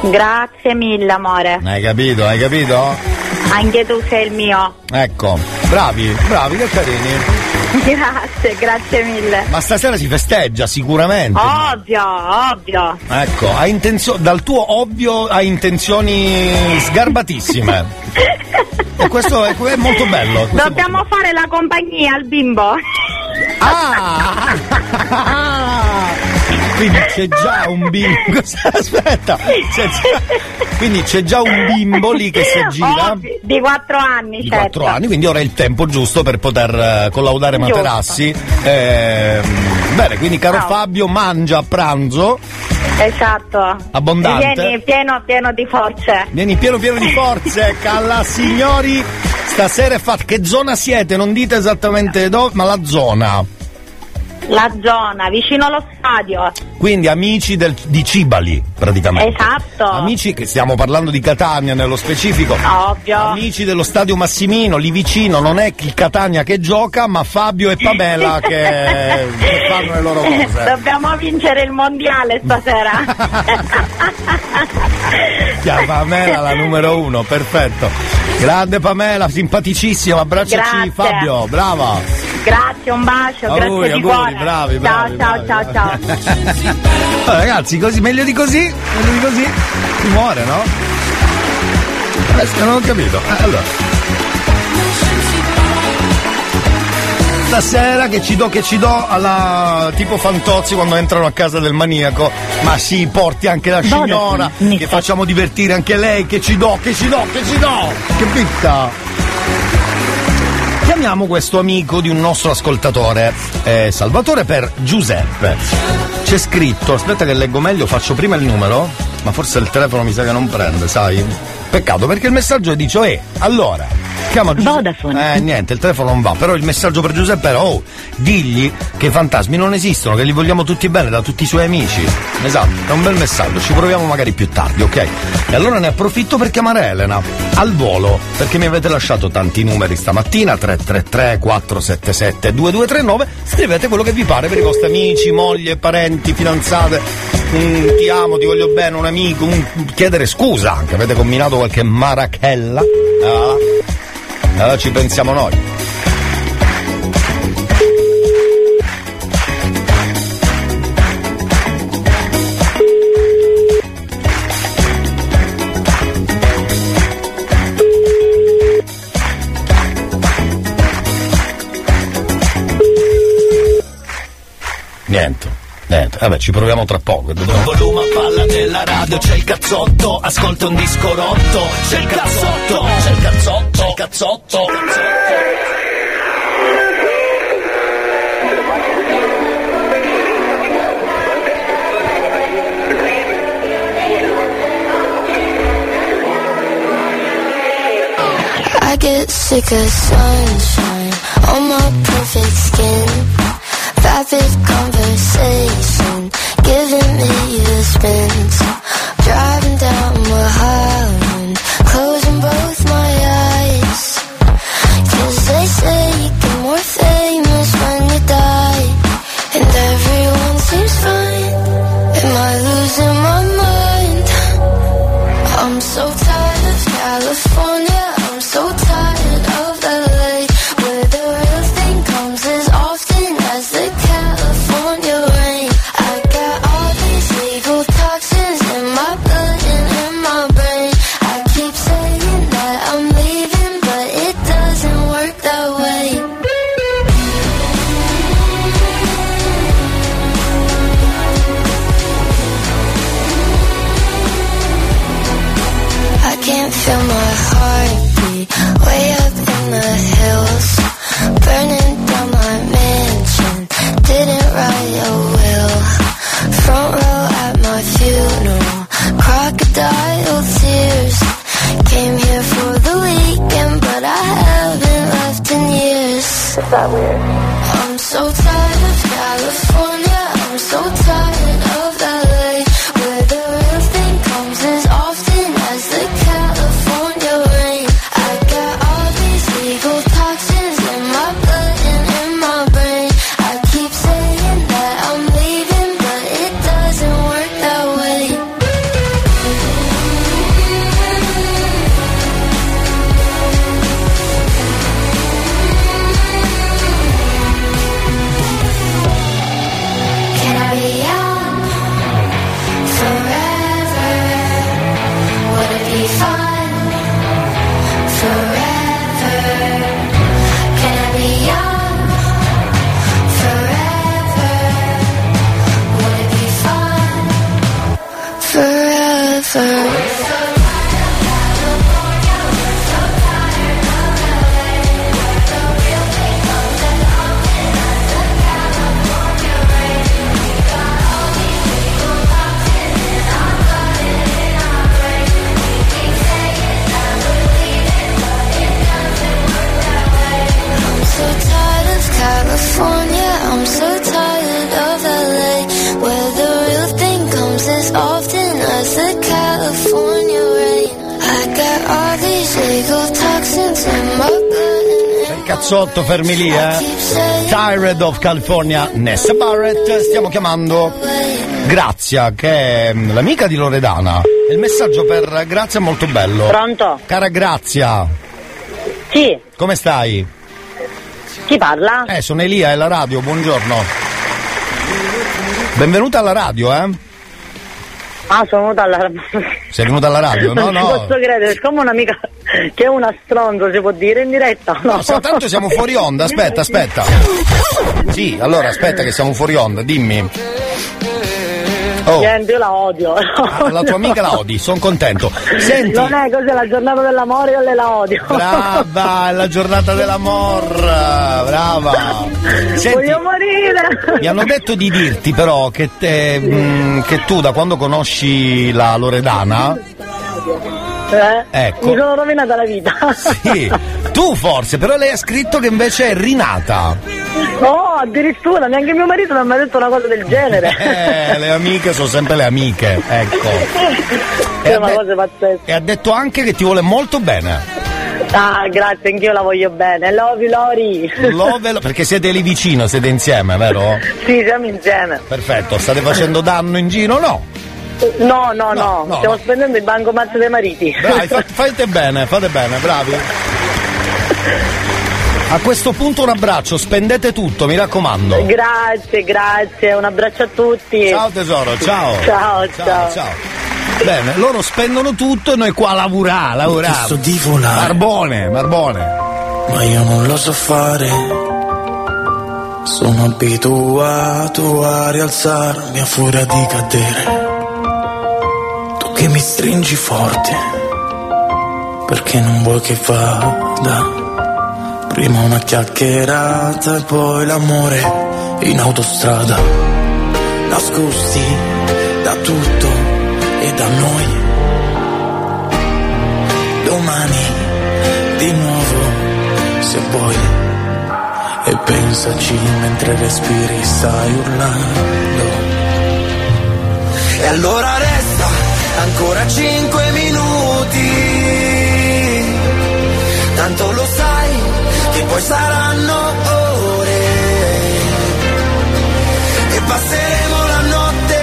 Grazie mille, amore.
Hai capito? Hai capito?
Anche tu sei il mio.
Ecco, bravi, bravi, che carini.
Grazie, grazie mille.
Ma stasera si festeggia sicuramente.
Ovvio, ovvio.
Ecco, intenzio- dal tuo ovvio hai intenzioni sgarbatissime. e questo è, è molto bello. questo
Dobbiamo fare la compagnia al bimbo.
molto- *laughs* Quindi c'è già un bimbo. *laughs* Aspetta, c'è già- quindi c'è già un bimbo lì che si aggira.
Ovvio, Di quattro anni,
Di
certo.
4 anni, quindi ora è il tempo giusto per poter eh, collaudare
Giusto.
materassi. Ehm, bene, quindi caro
Bravo.
Fabio, mangia a pranzo.
Esatto.
Abbondante.
Vieni pieno, pieno di forze.
Vieni pieno pieno di forze, *laughs* calla signori. Stasera è fatta. Che zona siete? Non dite esattamente dove, ma la zona.
La zona, vicino allo stadio.
Quindi amici del- di Cibali, praticamente.
Esatto.
Amici che stiamo parlando di Catania nello specifico.
Ovvio.
Amici dello stadio Massimino, lì vicino non è il Catania che gioca, ma Fabio e Pamela *laughs* che, che fanno le loro cose.
Dobbiamo vincere il mondiale stasera. *laughs*
Chia Pamela la numero uno, perfetto. Grande Pamela, simpaticissima, abbracciaci
Grazie.
Fabio, brava.
Grazie, un bacio,
Auguri,
grazie di
auguri,
cuore.
bravi,
ciao,
bravi,
ciao,
bravi.
ciao, ciao.
Allora, ragazzi, così, meglio di così, meglio di così, si muore, no? Adesso non ho capito. Eh, allora. Stasera che ci do, che ci do alla tipo Fantozzi quando entrano a casa del maniaco, ma sì, porti anche la signora, che facciamo divertire anche lei, che ci do, che ci do, che ci do! Che picca! Chiamiamo questo amico di un nostro ascoltatore, eh, Salvatore per Giuseppe. C'è scritto, aspetta che leggo meglio, faccio prima il numero, ma forse il telefono mi sa che non prende, sai? Peccato perché il messaggio dice, eh, allora, chiama Giuseppe. Eh, niente, il telefono non va, però il messaggio per Giuseppe era, oh, digli che i fantasmi non esistono, che li vogliamo tutti bene da tutti i suoi amici. Esatto, è un bel messaggio, ci proviamo magari più tardi, ok? E allora ne approfitto per chiamare Elena, al volo, perché mi avete lasciato tanti numeri stamattina, 333 477 2239, scrivete quello che vi pare per i vostri amici, moglie, parenti, fidanzate, un ti amo, ti voglio bene, un amico, un chiedere scusa anche, avete combinato qualche marachella? Ah, allora ci pensiamo noi. Niente. Vabbè, ci proviamo tra poco.
Con volume a palla della radio c'è il cazzotto, ascolta un disco rotto, c'è il cazzotto, c'è il cazzotto, c'è il cazzotto.
I get sick of sunshine on my perfect skin. private conversation, giving me a spin.
answers. Cazzotto fermi lì, eh? Tired of California, Nessa Barrett. Stiamo chiamando Grazia, che è mm, l'amica di Loredana. Il messaggio per Grazia è molto bello.
Pronto?
Cara Grazia.
Sì.
Come stai?
Chi parla?
Eh, sono Elia, è la radio, buongiorno. Benvenuta alla radio, eh?
Ah, sono venuta alla...
Sei venuta alla radio? No,
non
no.
posso credere, siccome un'amica che è una stronza, si può dire in diretta?
No, sa- tanto siamo fuori onda, aspetta, aspetta. Sì, allora aspetta che siamo fuori onda, dimmi. Oh.
Niente, io la odio.
Ah, La tua amica la odi, sono contento. Senti,
Non è così, è la giornata dell'amore, io le la odio.
brava, è la giornata dell'amor, brava. Senti,
Voglio morire.
mi hanno detto di dirti però che, te, mh, che tu da quando conosci la Loredana,
Eh?
Ecco.
Mi sono rovinata la vita. *laughs*
sì, tu forse, però lei ha scritto che invece è rinata.
No, addirittura, neanche mio marito non mi ha detto una cosa del genere.
Eh, le amiche sono sempre le amiche, ecco. *laughs*
È una cosa pazzesca.
E ha detto anche che ti vuole molto bene.
Ah, grazie, anch'io la voglio bene. Love you, Lori.
Love, perché siete lì vicino, siete insieme, vero?
Sì, siamo insieme.
Perfetto, state facendo danno in giro? No.
No, no, no,
no,
stiamo
no.
spendendo il bancomat dei mariti.
Fa- fate bene, fate bene, bravi. A questo punto un abbraccio, spendete tutto, mi raccomando.
Grazie, grazie, un abbraccio a tutti.
Ciao tesoro, ciao.
Ciao, ciao.
ciao. Bene, loro spendono tutto e noi qua lavorare.
Ho chiesto di volare.
Barbone, barbone.
Ma io non lo so fare.
Sono abituato a rialzarmi a furia di cadere. Mi stringi forte, perché non vuoi che vada. Prima una chiacchierata e poi l'amore in autostrada. Nascosti da tutto e da noi. Domani di nuovo, se vuoi. E pensaci mentre respiri, stai urlando. E allora resta ancora cinque minuti. Tanto lo sai che poi saranno ore. E passeremo la notte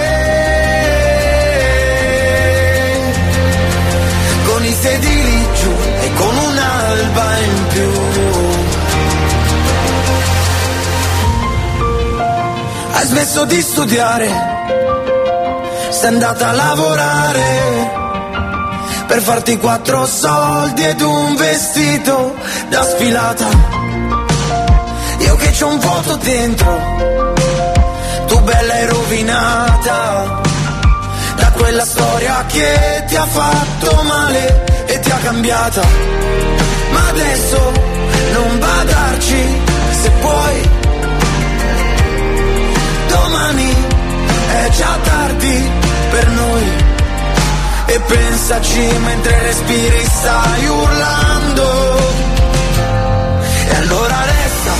con i sedili giù e con un'alba in più. Hai smesso di studiare, sei andata a lavorare per farti quattro soldi ed un vestito da sfilata. Io che c'ho un vuoto dentro, tu bella e rovinata, da quella storia che ti ha fatto male e ti ha cambiata. Ma adesso non badarci se puoi. Domani è già tardi per noi. E pensaci mentre respiri stai urlando E allora resta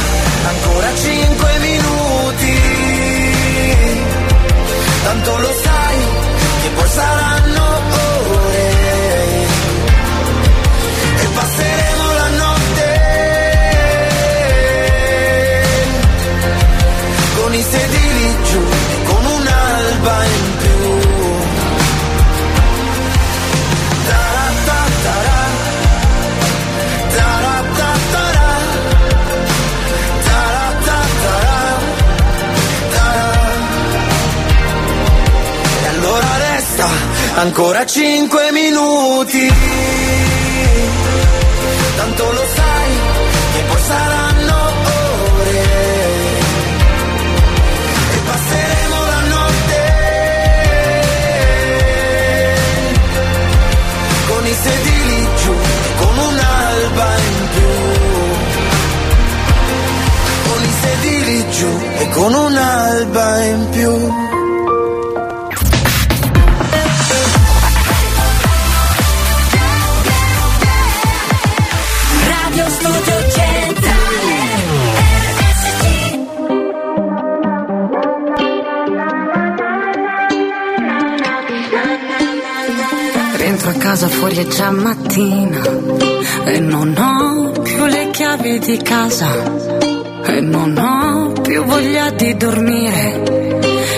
ancora cinque minuti Tanto lo sai che poi saranno 5 minuti.
Di casa e non ho più voglia di dormire.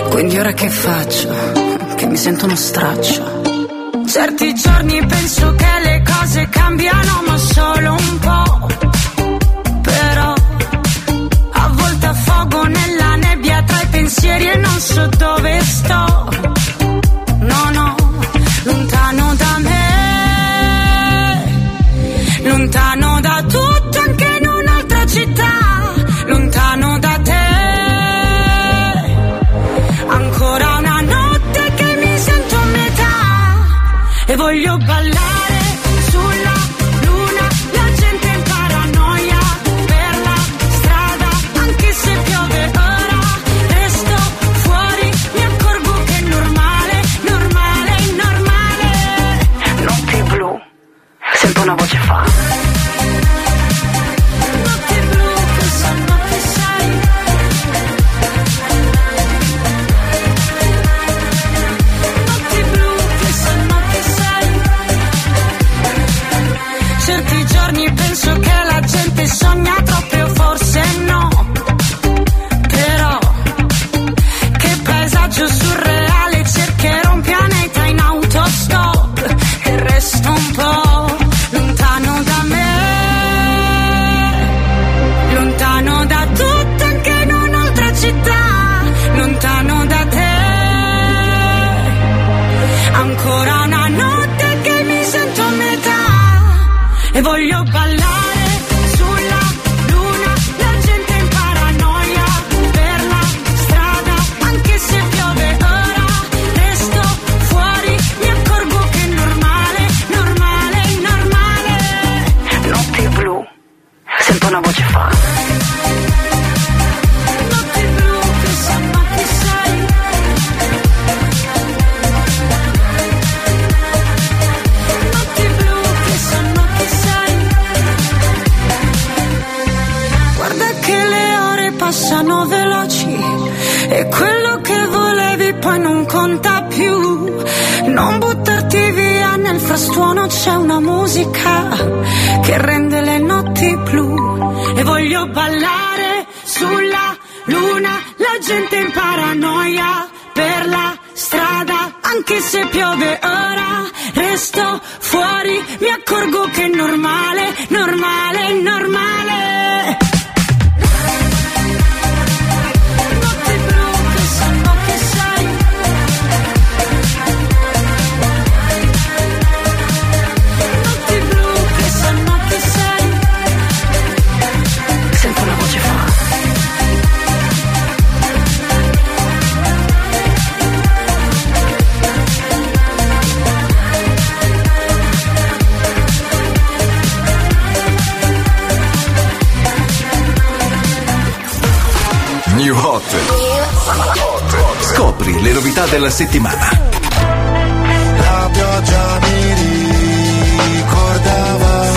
Quindi ora che faccio? Che mi sento uno straccio. Certi giorni penso che le cose cambiano ma solo un po'. Però a volte affogo nella nebbia tra i pensieri e non so dove sto.
Della settimana.
La pioggia mi ricordava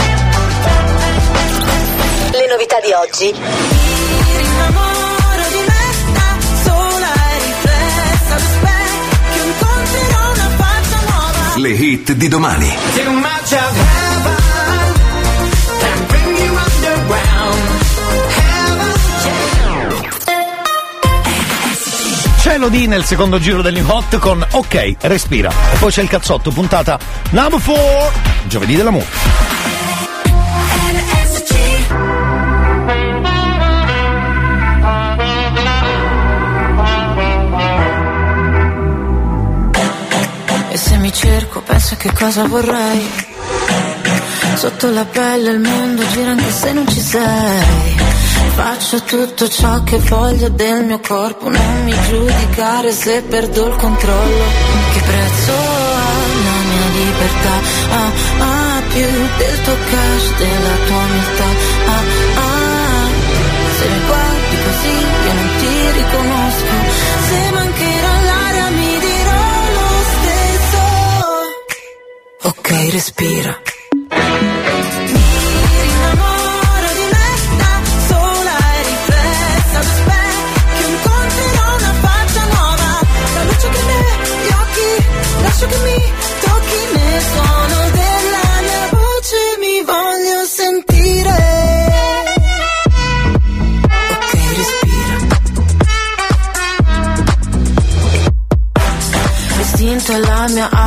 Le novità di oggi.
E
Le hit di domani.
Cielo di nel secondo giro del New Hot con Ok, respira. E poi c'è il cazzotto, puntata number 4, giovedì dell'amore.
E se mi cerco penso che cosa vorrei Sotto la pelle il mondo gira anche se non ci sei Faccio tutto ciò che voglio del mio corpo Non mi giudicare se perdo il controllo. Che prezzo ha la mia libertà? Ah, ah, più del tuo cash, della tua umiltà Ah, ah, se mi guardi così io non ti riconosco. Se mancherà l'aria mi dirò lo stesso. Ok, respira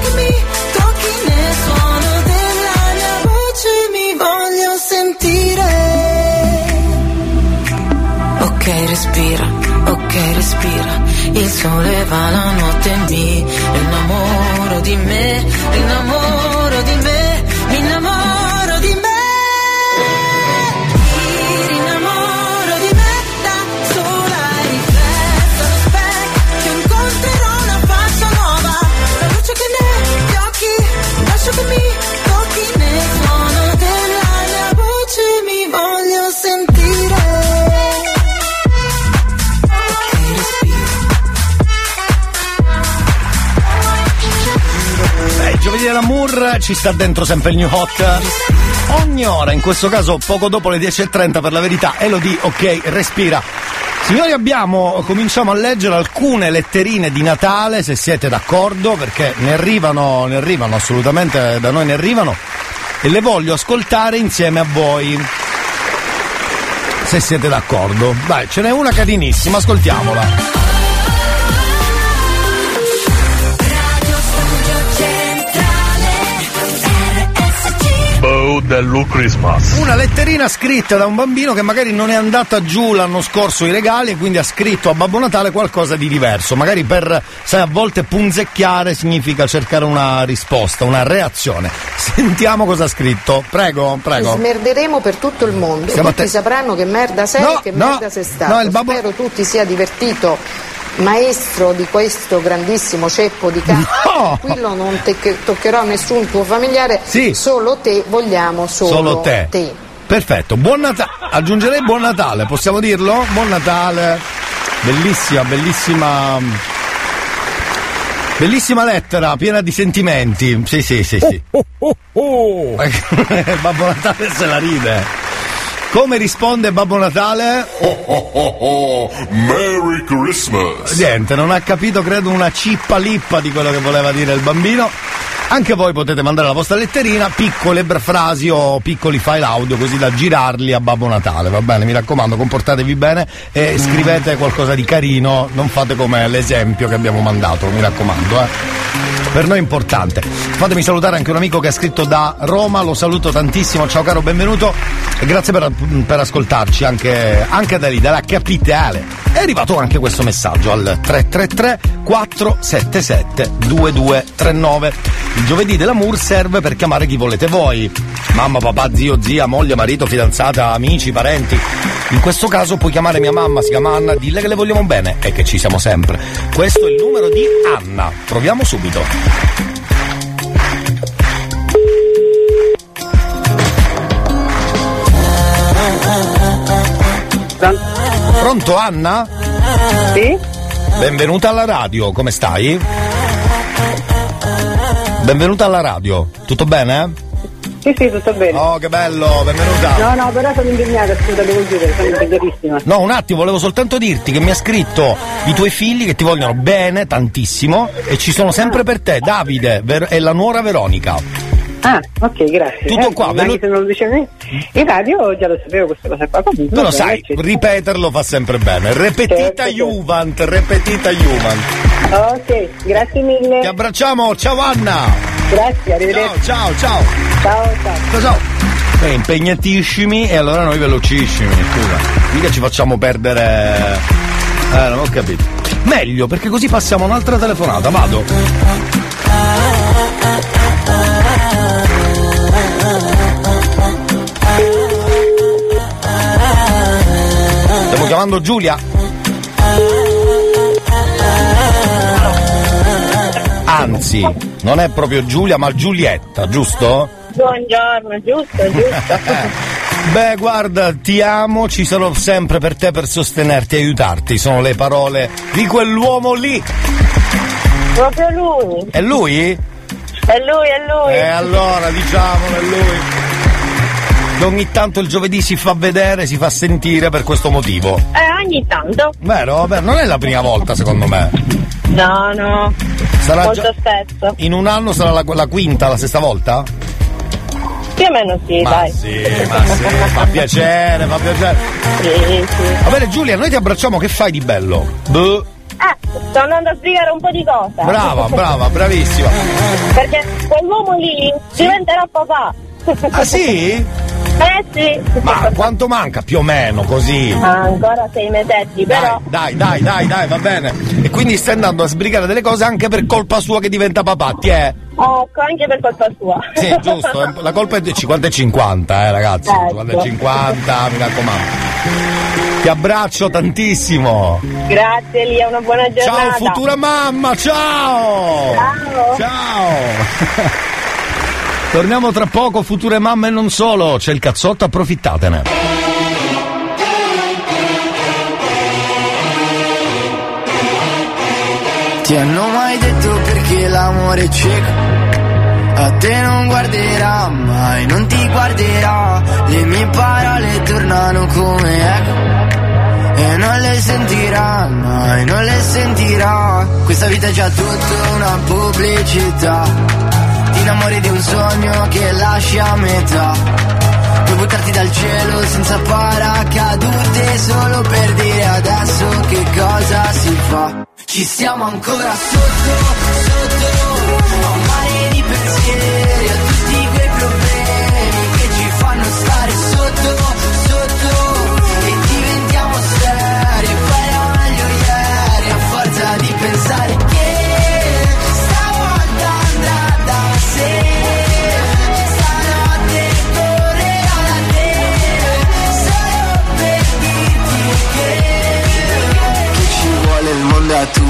tocchi nel suono della mia voce mi voglio sentire. Ok, respira, ok, respira. Il sole va la notte mi innamoro di me, innamoro di me,
ci sta dentro sempre il New Hot. Ogni ora, in questo caso poco dopo le 10.30 per la verità, Elodie, ok, respira. Signori, abbiamo, cominciamo a leggere alcune letterine di Natale, se siete d'accordo, perché ne arrivano, ne arrivano, assolutamente da noi ne arrivano, e le voglio ascoltare insieme a voi. Se siete d'accordo. Dai, ce n'è una carinissima, ascoltiamola.
Dello Christmas.
Una letterina scritta da un bambino che magari non è andata giù l'anno scorso i regali e quindi ha scritto a Babbo Natale qualcosa di diverso. Magari per, sai, a volte punzecchiare significa cercare una risposta, una reazione. Sentiamo cosa ha scritto. Prego, prego.
Smerderemo per tutto il mondo.
Siamo
tutti
te-
sapranno che merda sei
No,
e che
no,
merda sei stato.
no, il babbo-
Spero tu ti sia divertito. Maestro di questo grandissimo ceppo di cane,
No!
tranquillo, non te- toccherò nessun tuo familiare, solo te vogliamo solo,
Solo te. Perfetto, buon Natale. Aggiungerei buon Natale, possiamo dirlo? Buon Natale. Bellissima, bellissima. Bellissima lettera, piena di sentimenti. Sì, sì, sì, sì. *laughs* Babbo Natale se la ride. Come risponde Babbo Natale?
Merry Christmas!
Niente, non ha capito, credo, una cippa lippa di quello che voleva dire il bambino. Anche voi potete mandare la vostra letterina, piccole frasi o piccoli file audio così da girarli a Babbo Natale, va bene? Mi raccomando, comportatevi bene e scrivete qualcosa di carino, non fate come l'esempio che abbiamo mandato, mi raccomando, eh. Per noi è importante. Fatemi salutare anche un amico che ha scritto da Roma, lo saluto tantissimo, ciao caro, benvenuto e grazie per, per ascoltarci anche, anche da lì, dalla capitale. È arrivato anche questo messaggio al 333 477 2239. Il giovedì dell'amour serve per chiamare chi volete voi. Mamma, papà, zio, zia, moglie, marito, fidanzata, amici, parenti. In questo caso puoi chiamare mia mamma, si chiama Anna, dille che le vogliamo bene e che ci siamo sempre. Questo è il numero di Anna. Proviamo subito. Pronto Anna?
Sì?
Benvenuta alla radio, come stai? Benvenuta alla radio, tutto bene?
Sì, sì, tutto bene.
Oh, che bello, benvenuta.
No, no, però sono impegnata, scusa, devo chiudere, sono impegnatissima.
No, un attimo, volevo soltanto dirti che mi ha scritto i tuoi figli che ti vogliono bene, tantissimo, e ci sono sempre per te, Davide Ver- e la nuora Veronica.
Ah, ok, grazie.
Tutto
Eh,
qua,
anche
velo-
se non lo dicevi in radio già lo sapevo questa cosa qua. Comunque, bene,
sai,
accetto.
ripeterlo fa sempre bene. Repetita
Certo.
Juvent, repetita Juvent.
Ok, grazie mille.
Ti abbracciamo, ciao Anna!
Grazie, arrivederci.
Ciao, ciao,
Ciao, ciao.
ciao. Beh, impegnatissimi e allora noi velocissimi, scusa. Mica ci facciamo perdere. Eh, non ho capito. Meglio, perché così passiamo un'altra telefonata, vado. Chiamando Giulia. Anzi, non è proprio Giulia, ma Giulietta, giusto?
Buongiorno, giusto, giusto. *laughs*
Beh, guarda, ti amo, ci sarò sempre per te per sostenerti e aiutarti. Sono le parole di quell'uomo lì.
Proprio lui.
È lui?
È lui, è lui.
E allora, diciamolo, è lui. Ogni tanto il giovedì si fa vedere, si fa sentire per questo motivo.
Eh, ogni tanto.
Vero? Vabbè, non è la prima volta, secondo me.
No, no.
Sarà
Molto
già-
spesso.
In un anno sarà la, la quinta, la sesta volta?
Più o meno sì,
Ma
dai.
sì, ma sì, fa *laughs* piacere, fa piacere.
Sì, sì.
Va bene, Giulia, noi ti abbracciamo, che fai di bello? Boh.
Eh, sto andando a spiegare un po' di cose.
Brava, brava, bravissima.
Perché quell'uomo lì diventerà papà.
Ah sì? *laughs*
Eh sì.
Ma quanto manca più o meno così?
Ah, ancora sei mesetti, però.
Dai, dai, dai, dai, va bene. E quindi stai andando a sbrigare delle cose anche per colpa sua che diventa papà, ti è?
Ecco, anche per colpa sua.
Sì, giusto, eh, la colpa è di 50 e 50, eh ragazzi.
Ecco.
50 e 50, mi raccomando. Ti abbraccio tantissimo.
Grazie Elia, una buona giornata.
Ciao futura mamma, ciao!
Ciao.
Ciao! Torniamo tra poco, future mamme e non solo. C'è il cazzotto, approfittatene.
Ti hanno mai detto perché l'amore è cieco? A te non guarderà mai, non ti guarderà. Le mie parole tornano come eco. E non le sentirà mai, non le sentirà. Questa vita è già tutta una pubblicità. Ti innamori di un sogno che lasci a metà. Puoi buttarti dal cielo senza paracadute solo per dire adesso che cosa si fa. Ci siamo ancora sotto, sotto, a un mare di pensieri,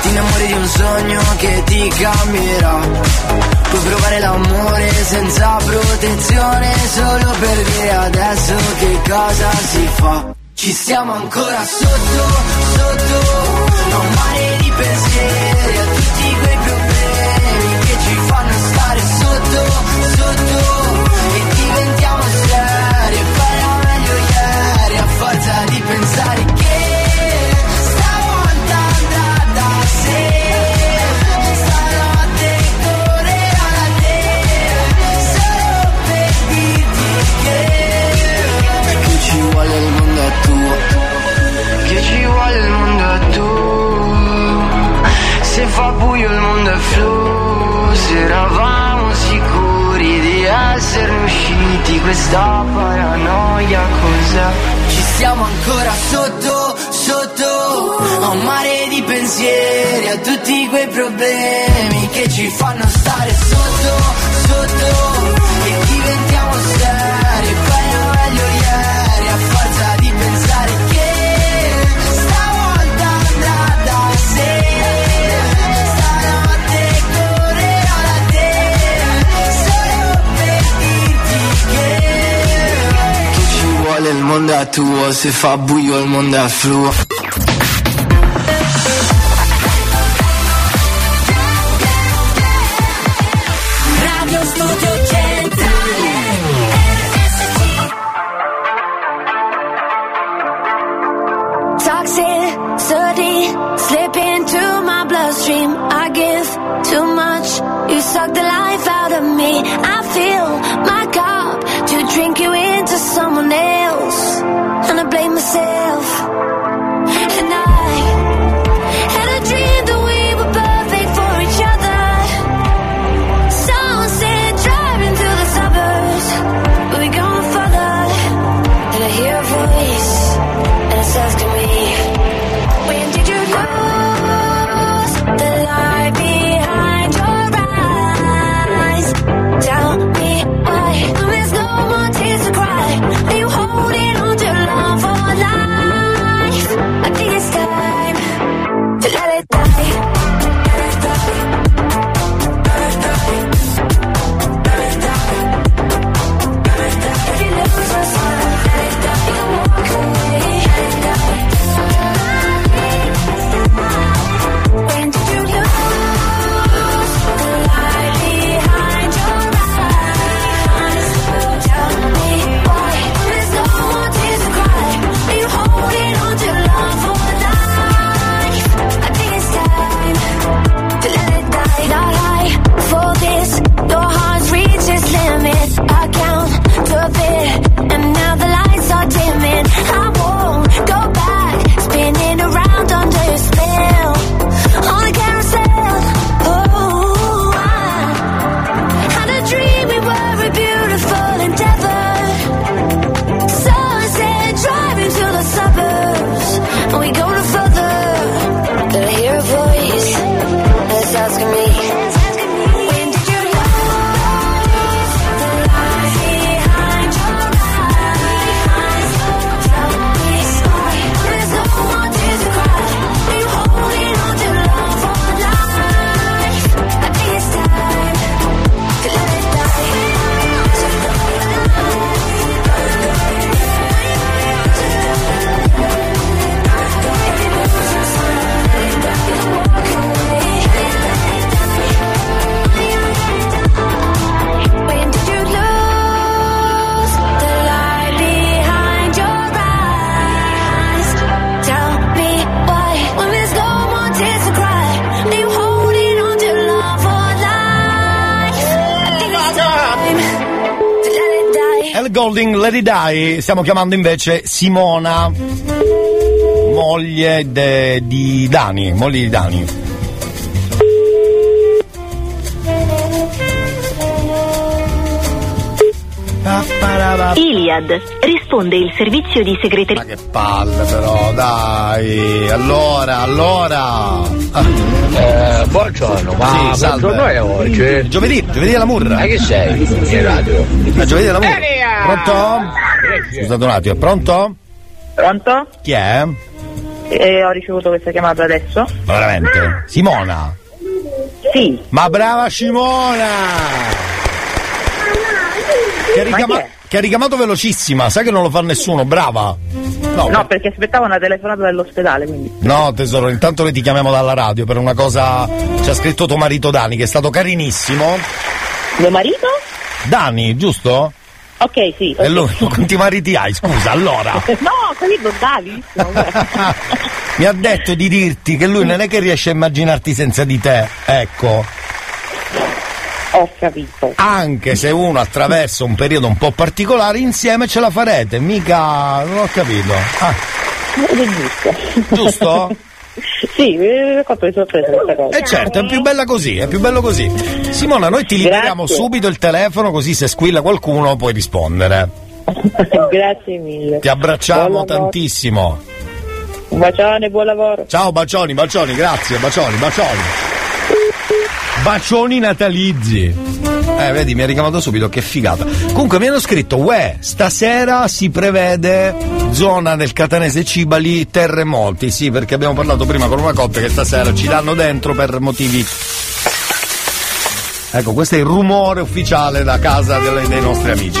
Ti innamori di un sogno che ti cambierà. Puoi provare l'amore senza protezione Solo per dire adesso che cosa si fa? Ci siamo ancora sotto, sotto. A un mare di pensieri A tutti quei problemi che ci fanno stare sotto, sotto. E diventiamo seri E Farà meglio ieri a forza di pensare ci vuole il mondo a tu Se fa buio il mondo è flusso Eravamo sicuri di esserne usciti Questa paranoia cos'è? Ci siamo ancora sotto, sotto A un mare di pensieri A tutti quei problemi che ci fanno stare sotto, sotto monde a
tout, oh, c'est fabouilleux, oh, le monde a
flou. dai, stiamo chiamando invece Simona, moglie de, di Dani, moglie di Dani.
Iliad risponde il servizio di segreteria.
Ma che palle però, dai. Allora, allora.
Eh, buongiorno, ma
sì,
buongiorno è oggi.
Giovedì, giovedì alla Murra.
Ma che sei? Radio.
Ma giovedì alla Murra. Eh, Pronto? Scusate un attimo, è pronto?
Pronto?
Chi è?
Eh, ho ricevuto questa chiamata adesso.
Veramente? Simona?
Sì.
Ma brava Simona! Che ha, richiama- che ha richiamato velocissima, sai che non lo fa nessuno, brava! No,
No, perché aspettavo una telefonata dall'ospedale, quindi.
No, tesoro, intanto noi ti chiamiamo dalla radio per una cosa. Ci ha scritto tuo marito Dani, che è stato carinissimo.
Mio marito?
Dani, giusto?
Ok, sì.
E lui, quanti mariti hai? Scusa, allora. *laughs*
No, capito, Davi. *laughs*
Mi ha detto di dirti che lui non è che riesce a immaginarti senza di te. Ecco.
Ho capito.
Anche se uno attraversa un periodo un po' particolare, insieme ce la farete. Mica. non ho capito. Ah,
È giusto.
giusto? *laughs*
sì, mi fatto di sorpresa questa cosa.
E certo, è più bella così, è più bello così. Simona, noi ti liberiamo
Grazie.
subito il telefono così se squilla qualcuno puoi rispondere. *laughs*
Grazie mille.
Ti abbracciamo tantissimo.
Un bacione, buon lavoro.
Ciao bacioni, bacioni, grazie, bacioni, bacioni. Bacioni natalizi. Eh, vedi, mi ha richiamato subito, che figata. Comunque mi hanno scritto, uè, stasera si prevede zona del Catanese Cibali terremoti. Sì, perché abbiamo parlato prima con una coppia che stasera ci danno dentro per motivi. Ecco, questo è il rumore ufficiale da casa dei nostri amici.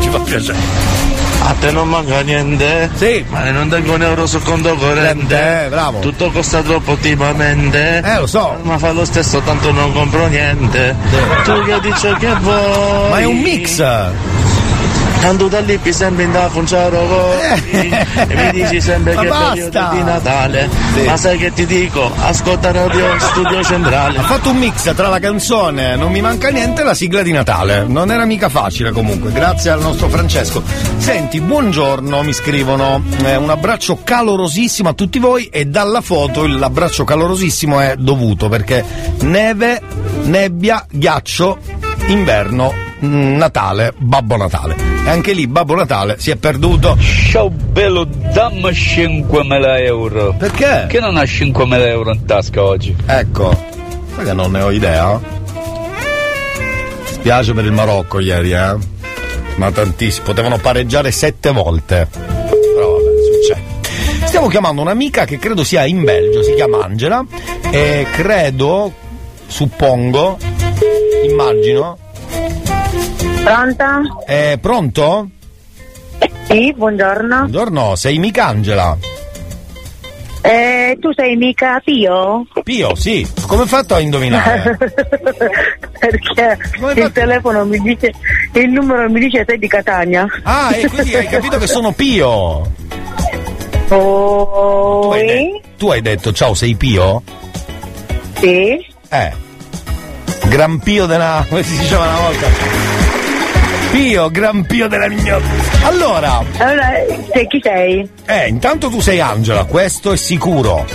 Ci fa piacere.
A te non manca niente?
Sì.
Ma non tengo un euro sul conto corrente?
Eh, bravo.
Tutto costa troppo ultimamente?
Eh, lo so.
Ma fa lo stesso, tanto non compro niente. Tu che dici che vuoi?
Ma è un mix!
Quando da lì mi sembri da Funciaro e mi dici sempre *laughs*
Ma
che è periodo di Natale.
Sì.
Ma sai che ti dico? Ascolta Radio Studio Centrale.
Ha fatto un mix tra la canzone Non mi manca niente e la sigla di Natale. Non era mica facile comunque, grazie al nostro Francesco. Senti, buongiorno, mi scrivono. eh, un abbraccio calorosissimo a tutti voi e dalla foto l'abbraccio calorosissimo è dovuto perché neve, nebbia, ghiaccio, inverno, Natale, Babbo Natale. E anche lì Babbo Natale si è perduto.
Ciao bello, dammi 5.000 euro.
Perché?
Che non ha 5.000 euro in tasca oggi?
Ecco, sai che non ne ho idea. Spiace per il Marocco ieri, eh? Ma tantissimo, potevano pareggiare sette volte. Però vabbè, succede. Stiamo chiamando un'amica che credo sia in Belgio, si chiama Angela. E credo, suppongo, immagino.
Pronta?
È pronto?
Sì, buongiorno.
Buongiorno, sei mica Angela.
Eh, tu sei mica Pio?
Pio, sì. Come hai fatto a indovinare? *laughs*
Perché il telefono mi dice, il numero mi dice sei di Catania.
Ah, e quindi hai capito che sono Pio.
Oh,
Tu hai, de- tu hai detto ciao, sei Pio?
sì.
Eh. Gran Pio della. come si diceva una volta? Pio, Gran Pio della mignotta. Allora.
Allora, sei chi sei?
Eh, intanto tu sei Angela, questo è sicuro.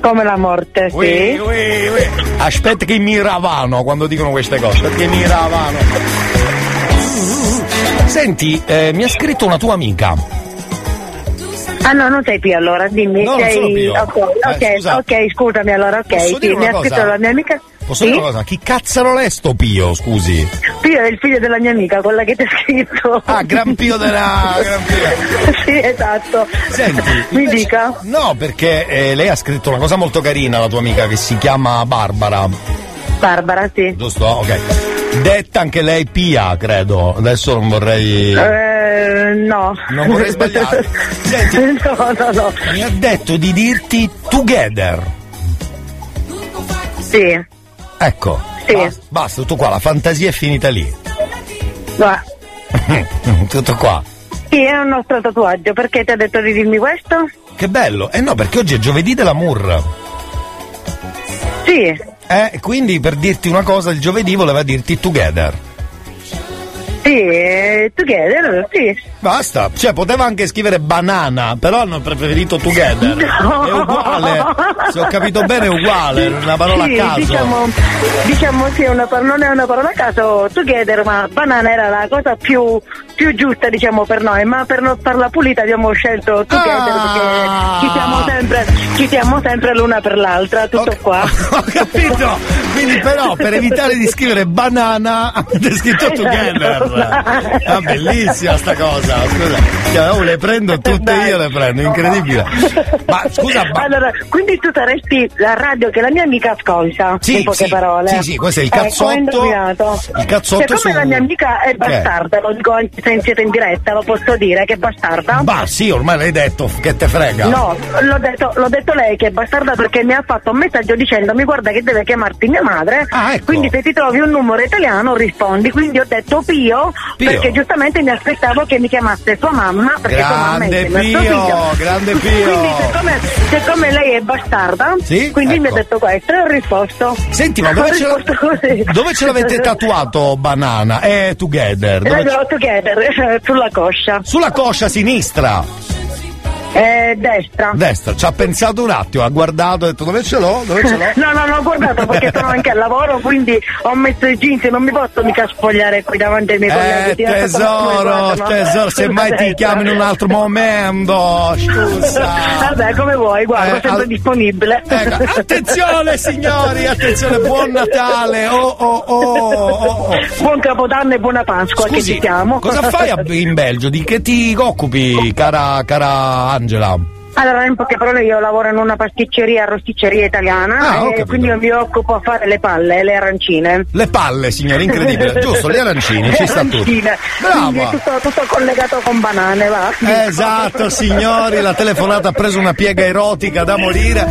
Come la morte,
Ui,
sì.
ui, ui. Aspetta che mi ravano quando dicono queste cose, perché mi ravano. Senti, eh, mi ha scritto una tua amica.
Ah no, non sei Pio allora, dimmi.
No, non
sei...
sono Pio.
Ok,
Eh,
ok,
scusa.
ok, scusami allora, ok. Sì, mi ha scritto la mia amica.
Posso
Sì?
dire una cosa? Chi cazzaro è sto Pio, scusi?
Pio è il figlio della mia amica, quella che ti ha scritto.
Ah, Gran Pio della. Gran Pio. *laughs*
sì, esatto.
Senti,
mi
invece-
dica.
No, perché eh, lei ha scritto una cosa molto carina, la tua amica, che si chiama Barbara.
Barbara, sì.
Giusto? Ok. Detta anche lei Pia, credo. Adesso non vorrei.
Eh, no.
Non vorrei sbagliare. Senti. *laughs*
no, no, no.
Mi ha detto di dirti together.
Sì.
Ecco.
Sì.
Basta, basta, tutto qua, la fantasia è finita lì. *laughs* Tutto qua.
sì, è un nostro tatuaggio, perché ti ha detto di dirmi questo?
Che bello. Eh no, perché oggi è giovedì dell'amour.
Sì,
Eh, quindi per dirti una cosa, il giovedì voleva dirti together.
Sì, eh, together, sì.
Basta, cioè poteva anche scrivere banana, però hanno preferito together.
No.
È uguale, se ho capito bene è uguale, è una parola
Sì,
a caso.
Diciamo, diciamo sì, una par- non è una parola a caso, together, ma banana era la cosa più, più giusta diciamo per noi, ma per non farla pulita abbiamo scelto together
Ah.
perché ci siamo sempre, ci siamo sempre l'una per l'altra, tutto qua. *laughs*
Ho capito, quindi però per evitare di scrivere banana avete scritto together. Ah, bellissima sta cosa, scusa. Cioè, oh, le prendo tutte io, le prendo, incredibile. Ma scusa, ma
Allora, quindi tu saresti la radio che la mia amica ascolta,
Sì,
in poche
sì,
parole.
sì, sì, questo è il
Ecco,
cazzotto-
indovinato.
il cazzotto
Siccome
su-
la mia amica è bastarda, lo dico se siete in diretta, lo posso dire che è bastarda?
Bah sì, ormai l'hai detto, che te frega.
No, l'ho detto, l'ho detto lei che è bastarda perché mi ha fatto un messaggio dicendomi guarda che deve chiamarti mia madre,
Ah, ecco.
quindi se ti trovi un numero italiano rispondi, quindi ho detto Pio,
Pio.
perché giustamente mi aspettavo che mi chiamasse sua mamma, perché sua mamma è
Grande Pio,
figlio.
grande Pio.
Quindi siccome, siccome lei è bastarda,
Sì,
quindi mi ha
ecco.
detto questo e ho risposto.
Senti, ma dove ce, la- dove ce l'avete tatuato banana? È together. Dove
together, eh, *laughs* sulla coscia.
Sulla coscia sinistra,
Eh, destra.
destra. Ci ha pensato un attimo, ha guardato, ha detto dove ce l'ho? Dove ce l'ho? *laughs*
No, no, non ho guardato perché sono anche al lavoro, quindi ho messo i jeans, non mi posso mica spogliare qui davanti ai miei colleghi.
Eh
come
tesoro,
guardano.
tesoro, se mai ti chiamo in un altro momento, scusa.
Vabbè, come vuoi, guarda,
Eh,
sempre
al-
disponibile.
Ecco, attenzione signori, attenzione, buon Natale, oh oh oh, oh, oh.
Buon Capodanno e buona Pasqua che
Scusi,
ci siamo.
cosa fai a- in Belgio? Di che ti occupi, cara, cara Angela?
Allora, in poche parole, io lavoro in una pasticceria, rosticceria italiana
Ah,
quindi io mi occupo a fare le palle, le arancine.
Le palle, signori, incredibile, *laughs* giusto, gli arancini, ci sta tutto.
Arancine.
Brava.
tutto, tutto collegato con banane, va.
Esatto, signori, la telefonata ha preso una piega erotica da morire.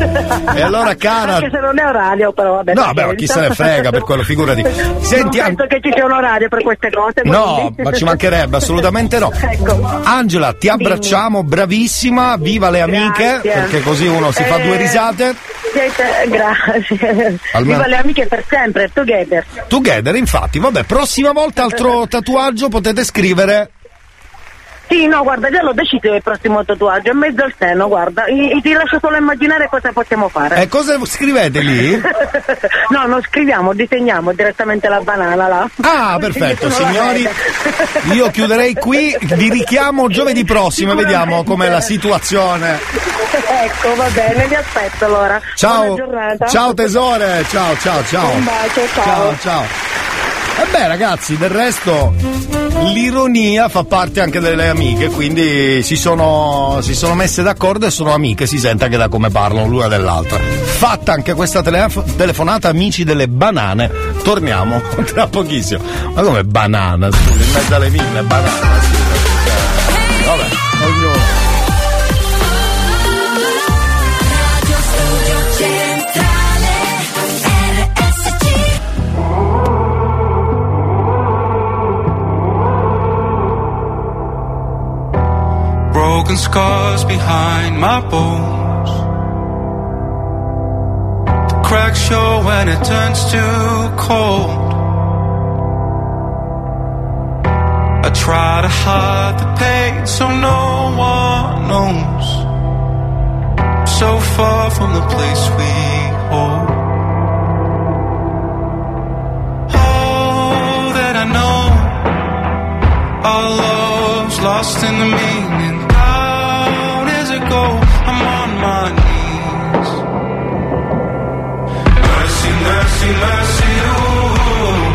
E allora, cara.
Anche se non è orario, però vabbè.
No, ma chi se ne frega per quello, figurati. Senti,
non
An-
penso che ci sia un orario per queste cose.
No,
quindi.
ma ci mancherebbe, assolutamente no. *laughs*
Ecco.
Angela, ti abbracciamo, bravissima, viva le amiche,
Grazie.
perché così uno si fa
Eh,
due risate.
Siete, grazie.
Almeno-
Viva le amiche per sempre, together.
Together, infatti, vabbè, prossima volta altro tatuaggio potete scrivere.
Sì, no, guarda, già l'ho deciso il prossimo tatuaggio, è mezzo al seno, guarda. I- ti lascio solo immaginare cosa possiamo fare.
E cosa scrivete lì? *laughs*
no, non scriviamo, disegniamo direttamente la banana là.
Ah, perfetto, *laughs* signori. Io chiuderei qui, vi richiamo giovedì prossimo e vediamo com'è la situazione.
ecco, va bene, vi aspetto allora.
Ciao,
Buona giornata.
ciao tesore, ciao, ciao, ciao.
Un bacio, ciao.
Ciao, ciao. E beh ragazzi, del resto l'ironia fa parte anche delle amiche, quindi si sono, si sono messe d'accordo e sono amiche, si sente anche da come parlano l'una dell'altra. Fatta anche questa telef- telefonata, amici delle banane, torniamo *laughs* tra pochissimo. Ma come banana, scusa, in mezzo alle mille, banana.
Broken scars behind my bones. The cracks show when it turns too cold. I try to hide the pain so no one knows. So far from the place we hold. All that I know, our love's lost in the meaning. Mercy, mercy, ooh.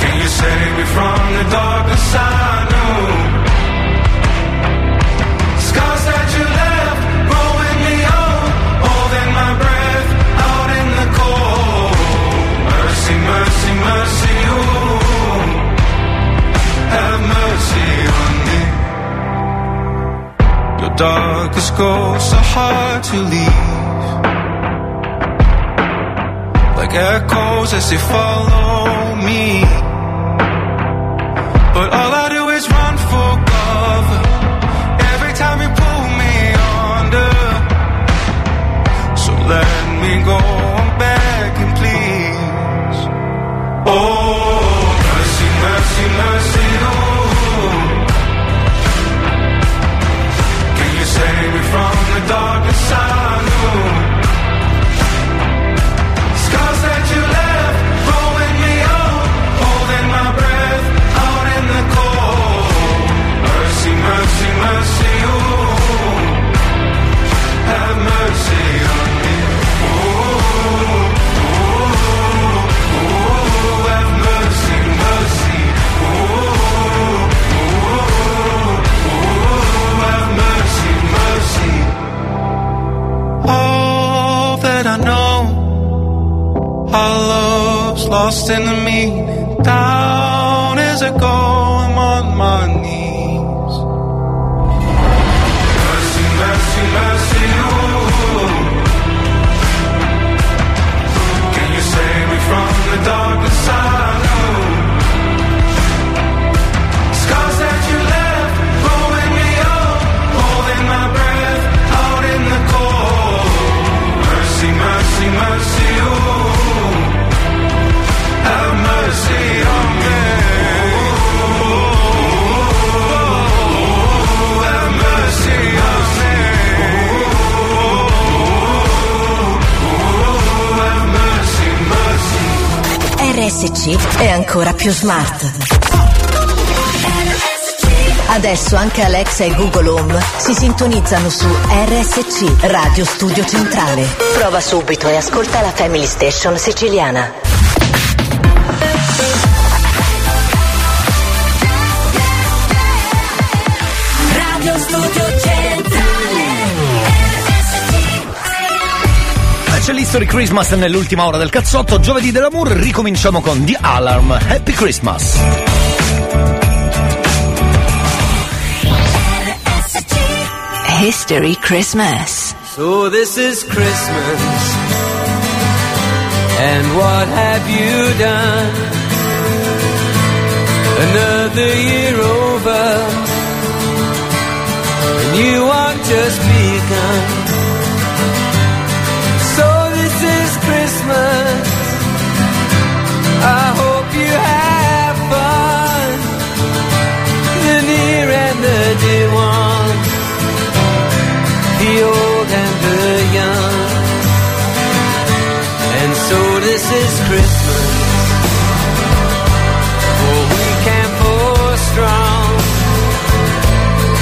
Can you save me from the darkness I know? Scars that you left growing me old, holding my breath out in the cold. Mercy, mercy, mercy, ooh. Have mercy on me. Your darkest ghosts are hard to leave. echoes as they follow me. But all I do is run for cover every time you pull me under. So let me go, I'm begging, please. Oh, mercy, mercy, mercy, ooh. Can you save me from the dark side? Lost in the meaning. Down as I go, I'm on my knees. Mercy, mercy, mercy, ooh. Can you save me from the darkness
RSC è ancora più smart. Adesso anche Alexa e Google Home si sintonizzano su RSC, Radio Studio Centrale. Prova subito e ascolta la Family Station siciliana.
C'è l'History Christmas nell'ultima ora del cazzotto. Giovedì dell'amour ricominciamo con The Alarm. Happy Christmas.
History Christmas.
So this is Christmas. And what have you done? Another year over. And you are just begun. So this is Christmas. For strong.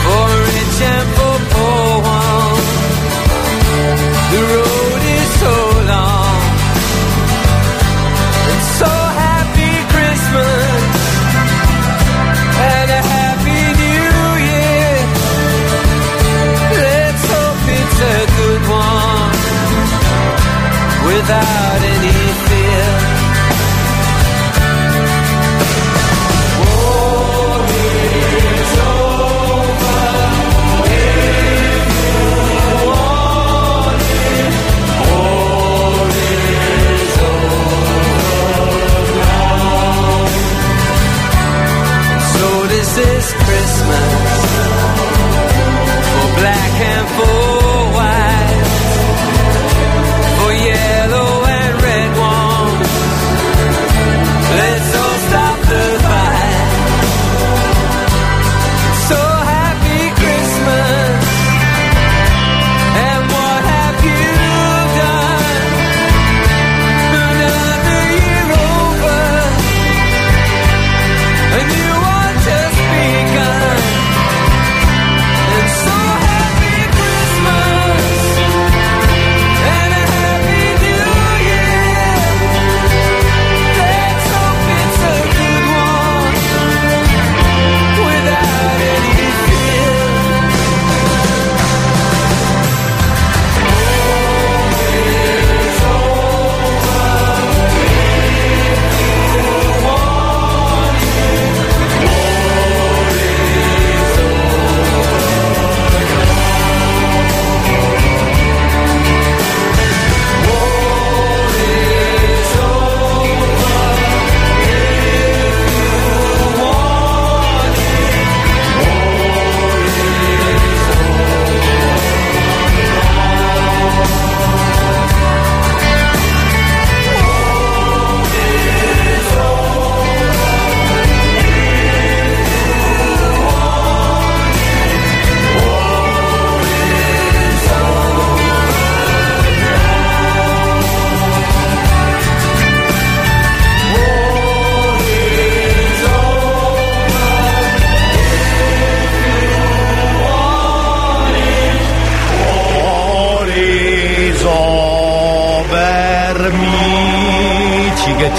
For rich and for poor one. The road is so long. So happy Christmas. And a happy new year. Let's hope it's a good one without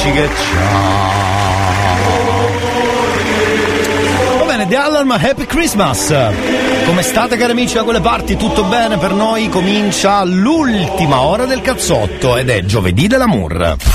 vermici che ci che Va bene, The Alarm, Happy Christmas! Come state cari amici da quelle parti? Tutto bene per noi? Comincia l'ultima ora del cazzotto ed è giovedì dell'amour.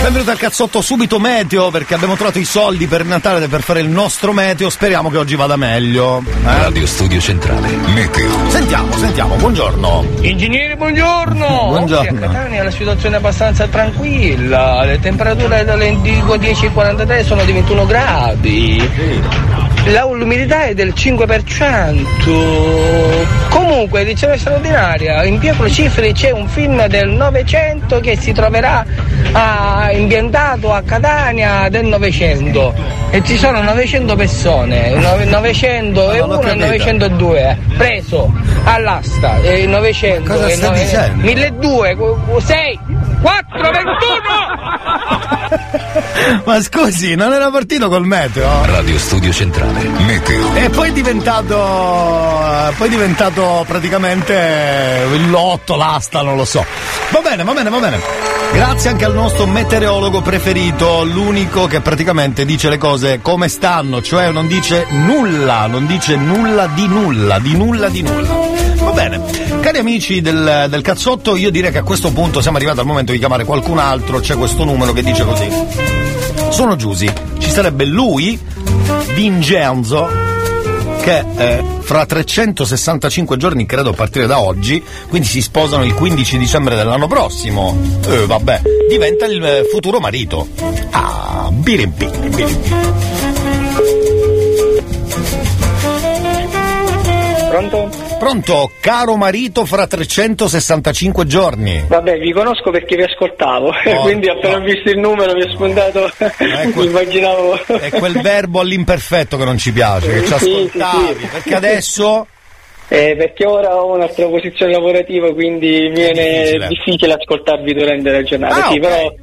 Benvenuti al cazzotto subito meteo perché abbiamo trovato i soldi per Natale per fare il nostro meteo. Speriamo che oggi vada meglio. Eh?
Radio Studio Centrale. Meteo.
Sentiamo, sentiamo, buongiorno.
Ingegnere, buongiorno!
Buongiorno.
Oggi a Catania la situazione è abbastanza tranquilla, le temperature dall'Indigo 10,43 sono di 21 gradi. La l'umidità è del 5%. Comunque, edizione straordinaria, in Pietro Cifri c'è un film del Novecento che si troverà ah, ambientato a Catania del Novecento e ci sono 900 persone, nove- 901 e 902, preso all'asta, e 900
cosa
e
stai
nove-
dicendo?
1200, 6, 4, 21!
Ma scusi, non era partito col meteo?
Radio Studio Centrale. Meteo.
E poi è diventato. Poi è diventato praticamente il lotto, l'asta, non lo so. Va bene, va bene, va bene. Grazie anche al nostro meteorologo preferito, l'unico che praticamente dice le cose come stanno, cioè non dice nulla, non dice nulla di nulla, di nulla di nulla. Bene, cari amici del, del cazzotto, io direi che a questo punto siamo arrivati al momento di chiamare qualcun altro, c'è questo numero che dice così. Sono Giusy, ci sarebbe lui, Vincenzo, che eh, fra 365 giorni, credo a partire da oggi, quindi si sposano il 15 dicembre dell'anno prossimo. Eh, vabbè, diventa il eh, futuro marito. Ah, birimbini, birimbini.
Pronto?
Pronto, caro marito fra 365 giorni.
Vabbè, vi conosco perché vi ascoltavo, *laughs*
Oh,
quindi appena ho visto il numero mi è spuntato, *laughs* mi immaginavo...
È quel verbo all'imperfetto che non ci piace, che ci *laughs*
Sì, sì,
ascoltavi,
sì.
perché adesso...
Eh, perché ora ho un'altra posizione lavorativa, quindi mi viene difficile, ascoltarvi durante la giornata.
Ah,
sì,
ok.
però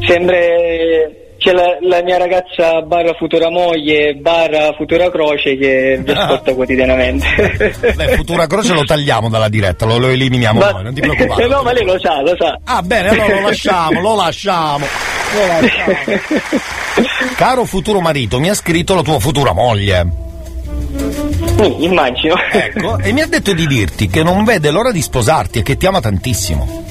sempre c'è la, la mia ragazza barra futura moglie, barra futura croce che vi *laughs* ascolta quotidianamente.
Beh, futura croce lo tagliamo dalla diretta, lo, lo eliminiamo
Ma-
noi, non ti preoccupare. *laughs*
Eh no, ma lei lo sa, lo sa.
Ah, bene, allora lo lasciamo, lo lasciamo. Lo lasciamo. Caro futuro marito, mi ha scritto la tua futura moglie.
Sì, immagino.
Ecco, e mi ha detto di dirti che non vede l'ora di sposarti e che ti ama tantissimo.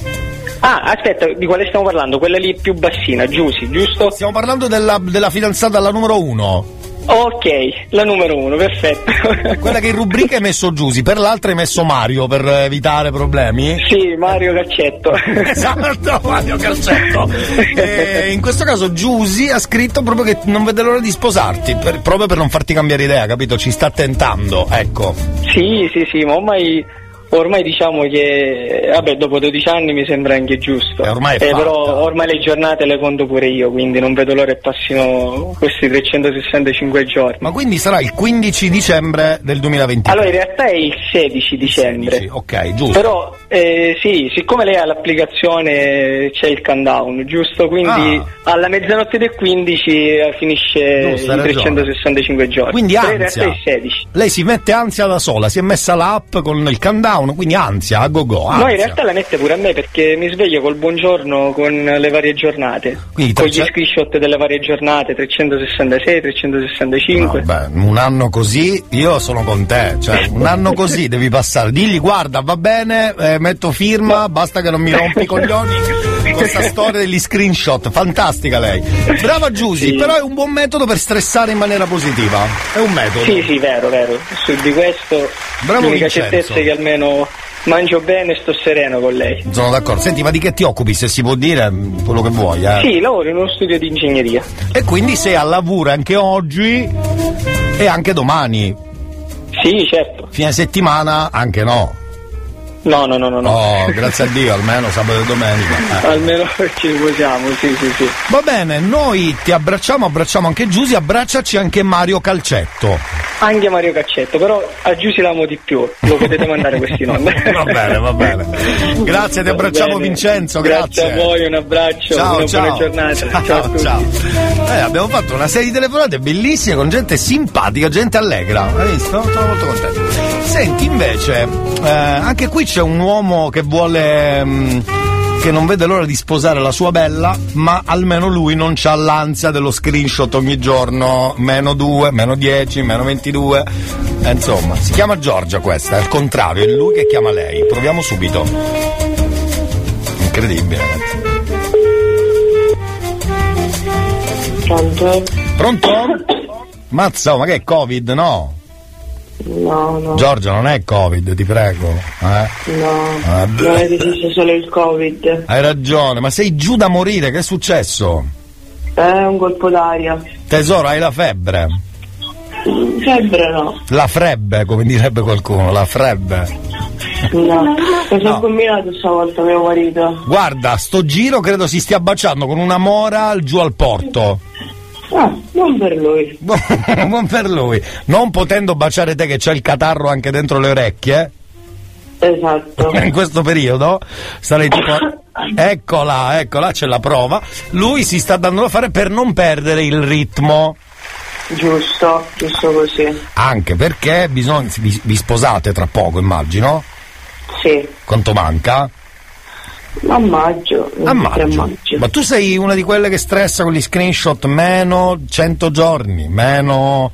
Ah, aspetta, di quale stiamo parlando? Quella lì più bassina, Giusy, giusto?
Stiamo parlando della, della fidanzata, la numero uno.
Ok, la numero uno, perfetto. *laughs*
Quella che in rubrica hai messo Giusy, per l'altra hai messo Mario per evitare problemi.
Sì, Mario Calcetto. *laughs*
Esatto, Mario Calcetto. E in questo caso Giusy ha scritto proprio che non vede l'ora di sposarti, per- proprio per non farti cambiare idea, capito? Ci sta tentando, ecco.
Sì, sì, sì, ma ormai, ormai diciamo che, vabbè, dopo 12 anni mi sembra anche giusto.
Ormai è
Eh, però ormai le giornate le conto pure io, quindi non vedo l'ora che passino questi 365 giorni.
Ma quindi sarà il 15 dicembre del 2023.
Allora, in realtà è il 16 dicembre.
ok, giusto.
Però, eh, sì, siccome lei ha l'applicazione c'è il countdown, giusto? Quindi alla mezzanotte del 15 eh, finisce
Ah. Giusto, hai
i
ragione.
365 giorni.
Quindi
Però in realtà
ansia.
è il 16.
Lei si mette ansia da sola, si è messa l'app con il countdown, quindi ansia, a go go.
No, in
ansia.
realtà la mette pure a me perché mi sveglio col buongiorno con le varie giornate.
Quindi
con gli screenshot delle varie giornate, 366, 365.
Beh, un anno così io sono con te, cioè un anno così devi passare. Digli guarda, va bene, eh, metto firma, basta che non mi rompi i coglioni questa storia degli screenshot. Fantastica lei. Brava Giusy,
Sì.
però è un buon metodo per stressare in maniera positiva. È un metodo.
Sì, sì, vero, vero. Su di questo
Bravo
l'unica
Vincenzo.
certezza è che almeno mangio bene e sto sereno con lei.
Sono d'accordo. Senti, ma di che ti occupi? Se si può dire quello che vuoi, eh.
Sì, lavoro in uno studio di ingegneria.
E quindi sei al lavoro anche oggi e anche domani.
Sì, certo.
Fine settimana anche no.
No, no, no, no. no.
Oh, grazie a Dio, almeno sabato e domenica. *laughs*
Almeno ci riposiamo, sì, sì, sì.
Va bene, noi ti abbracciamo, abbracciamo anche Giusy, abbracciaci anche Mario Calcetto.
Anche Mario Caccetto, però a Giusy l'amo di più, lo potete mandare questi *laughs* nomi.
Va bene, va bene. Grazie, ti abbracciamo. Vincenzo,
Grazie
grazie.
a voi, un abbraccio,
Ciao,
una
ciao.
buona giornata. Ciao, tutti.
ciao. Eh, abbiamo fatto una serie di telefonate bellissime con gente simpatica, gente allegra. Hai visto? Sono molto contento. Senti, invece, eh, anche qui c'è un uomo che vuole. mm, che non vede l'ora di sposare la sua bella, ma almeno lui non c'ha l'ansia dello screenshot ogni giorno, meno 2, meno 10, meno 22. Eh, insomma, si chiama Giorgia questa, è il contrario, è lui che chiama lei. Proviamo subito. Incredibile, ragazzi.
Pronto?
Pronto? Mazza, oh, ma che è Covid? No.
No, no.
Giorgia, non è Covid, ti prego. Eh?
No,
Ah,
non è che esiste solo il Covid.
Hai ragione, ma sei giù da morire, che è successo?
È un colpo d'aria.
Tesoro, hai la febbre.
Febbre no.
La frebbe, come direbbe qualcuno, la frebbe.
No. *laughs* Cosa ha combinato stavolta mio marito?
Guarda, sto giro credo si stia baciando con una mora giù al porto.
Ah, non per lui. *laughs*
non per lui. Non potendo baciare te che c'è il catarro anche dentro le orecchie.
Esatto. *laughs*
In questo periodo sarei tipo. *laughs* Eccola, eccola, c'è la prova. Lui si sta dando da fare per non perdere il ritmo.
Giusto, giusto così.
Anche perché bisogna. Vi, vi sposate tra poco, immagino.
Sì.
Quanto manca?
A maggio.
A
23
maggio.
maggio.
Ma tu sei una di quelle che stressa con gli screenshot meno 100 giorni, meno.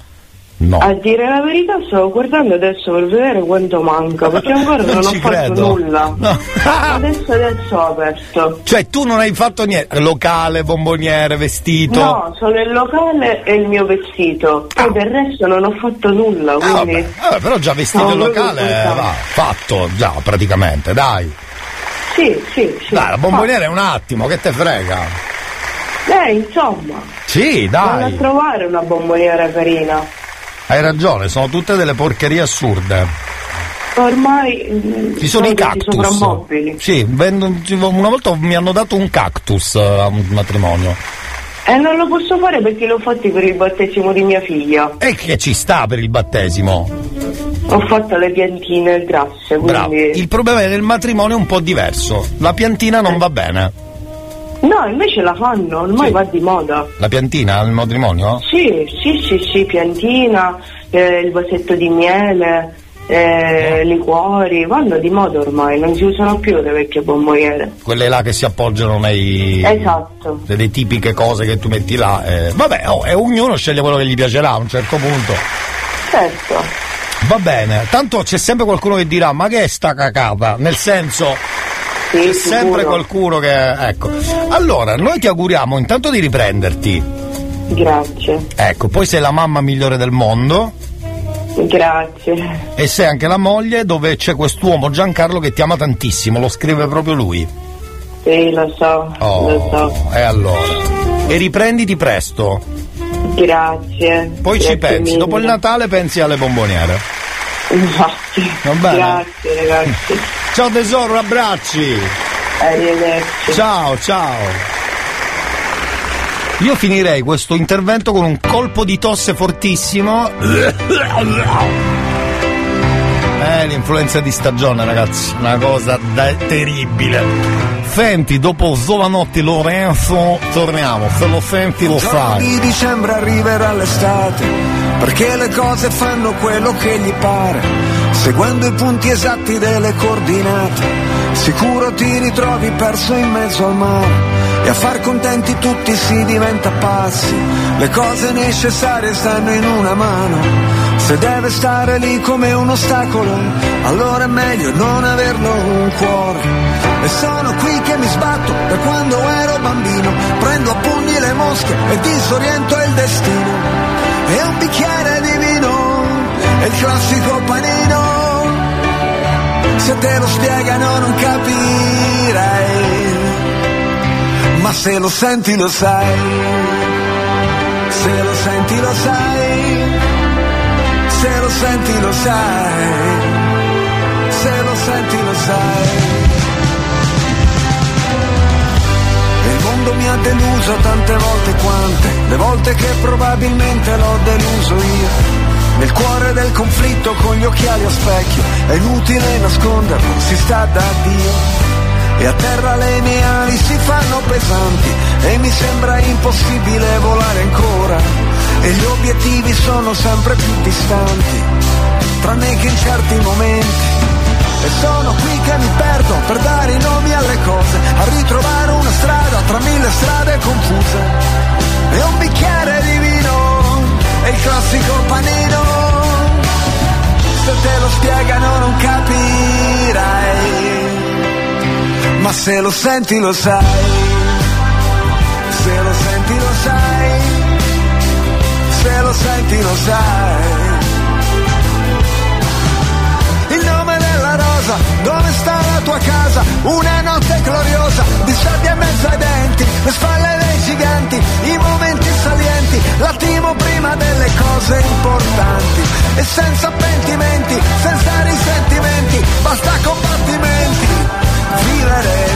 No.
A dire la verità stavo guardando adesso per vedere quanto manca, perché ancora non,
Non
ho fatto
credo.
nulla.
No. *laughs*
adesso adesso ho aperto.
Cioè, tu non hai fatto niente. Locale, bomboniere, vestito.
No, solo il locale e il mio vestito. Poi del resto non ho fatto nulla, quindi.
Vabbè, però già vestito il locale, va, fatto già praticamente, dai.
Sì, sì, sì.
Dai, la bomboniera è un attimo, che te frega?
Eh, insomma.
Sì,
Vado a
dai.
trovare una bomboniera carina.
Hai ragione, sono tutte delle porcherie assurde.
Ormai. mm,
Ci sono i cactus. Sì, una volta mi hanno dato un cactus eh, a un matrimonio.
E non lo posso fare perché l'ho fatti per il battesimo di mia figlia.
E che ci sta per il battesimo.
Ho fatto le piantine grasse, quindi.
Bravo. Il problema nel matrimonio è un po' diverso. La piantina non va bene.
No, invece la fanno, ormai va di moda.
La piantina al matrimonio?
Sì, sì, sì, sì, piantina, eh, il vasetto di miele, eh, liquori, vanno di moda ormai, non si usano più le vecchie bomboniere.
Quelle là che si appoggiano nei.
Esatto.
delle tipiche cose che tu metti là. eh. Vabbè, oh, e ognuno sceglie quello che gli piacerà a un certo punto.
Certo.
Va bene, tanto c'è sempre qualcuno che dirà: ma che è sta cacata? Nel senso. c'è sempre qualcuno che. Ecco. Allora, noi ti auguriamo intanto di riprenderti.
Grazie.
Ecco, poi sei la mamma migliore del mondo.
Grazie.
E sei anche la moglie dove c'è quest'uomo Giancarlo che ti ama tantissimo, lo scrive proprio lui.
Sì, lo so,
Oh,
lo so.
e allora. E riprenditi presto.
Grazie.
Poi ci
Grazie
pensi,
mille.
dopo il Natale pensi alle bomboniere. Bene?
Grazie ragazzi. *laughs*
Ciao tesoro, abbracci.
Arrivederci.
Ciao, ciao. Io finirei questo intervento con un colpo di tosse fortissimo. *laughs* Eh, l'influenza di stagione, ragazzi, una cosa da- terribile. Senti, dopo Giovanotti Lorenzo, torniamo. Se lo senti lo
giorno
sai.
di dicembre arriverà l'estate, perché le cose fanno quello che gli pare, seguendo i punti esatti delle coordinate. Sicuro ti ritrovi perso in mezzo al mare e a far contenti tutti si diventa pazzi. Le cose necessarie stanno in una mano. Se deve stare lì come un ostacolo, allora è meglio non averlo un cuore. E sono qui che mi sbatto da quando ero bambino, prendo a pugni le mosche e disoriento il destino. E un bicchiere di vino, è il classico panino. Se te lo spiegano non capirai, ma se lo senti lo sai, se lo senti lo sai, se lo senti lo sai, se lo senti lo sai. Il mondo mi ha deluso tante volte quante, le volte che probabilmente l'ho deluso io. Nel cuore del conflitto con gli occhiali a specchio, è inutile nasconderlo, si sta da Dio. E a terra le mie ali si fanno pesanti e mi sembra impossibile volare ancora. E gli obiettivi sono sempre più distanti, tranne che in certi momenti. E sono qui che mi perdo per dare i nomi alle cose, a ritrovare una strada tra mille strade confuse. E un bicchiere di vino, e il classico panino. Se te lo spiegano non capirai ma se lo senti lo sai, se lo senti lo sai, se lo senti lo sai. Il nome della rosa, dove sta la tua casa? Una notte gloriosa, di sabbia in mezzo ai denti, le spalle dei giganti, i momenti salienti, l'attimo prima delle cose importanti. E senza pentimenti, senza risentimenti, basta combattimenti vivere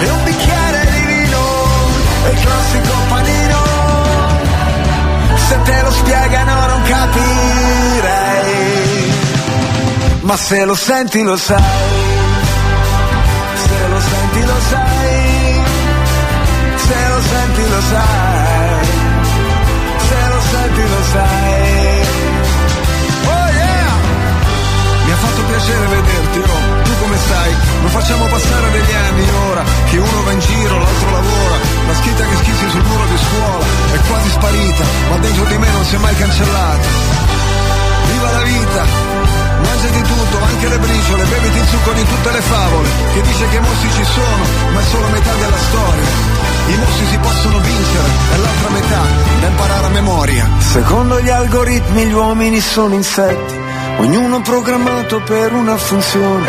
e un bicchiere di vino e classico panino se te lo spiegano non capirei ma se lo senti lo sai se lo senti lo sai se lo senti lo sai Non facciamo passare degli anni ora che uno va in giro, l'altro lavora. La scritta che schizzi sul muro di scuola è quasi sparita, ma dentro di me non si è mai cancellata. Viva la vita! Mangiati tutto, anche le briciole, beviti il succo di tutte le favole. Che dice che i mostri ci sono, ma è solo metà della storia. I mostri si possono vincere, è l'altra metà da imparare a memoria. Secondo gli algoritmi gli uomini sono insetti ognuno programmato per una funzione,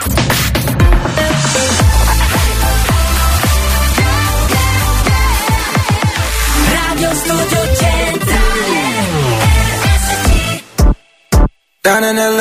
Down in Atlanta,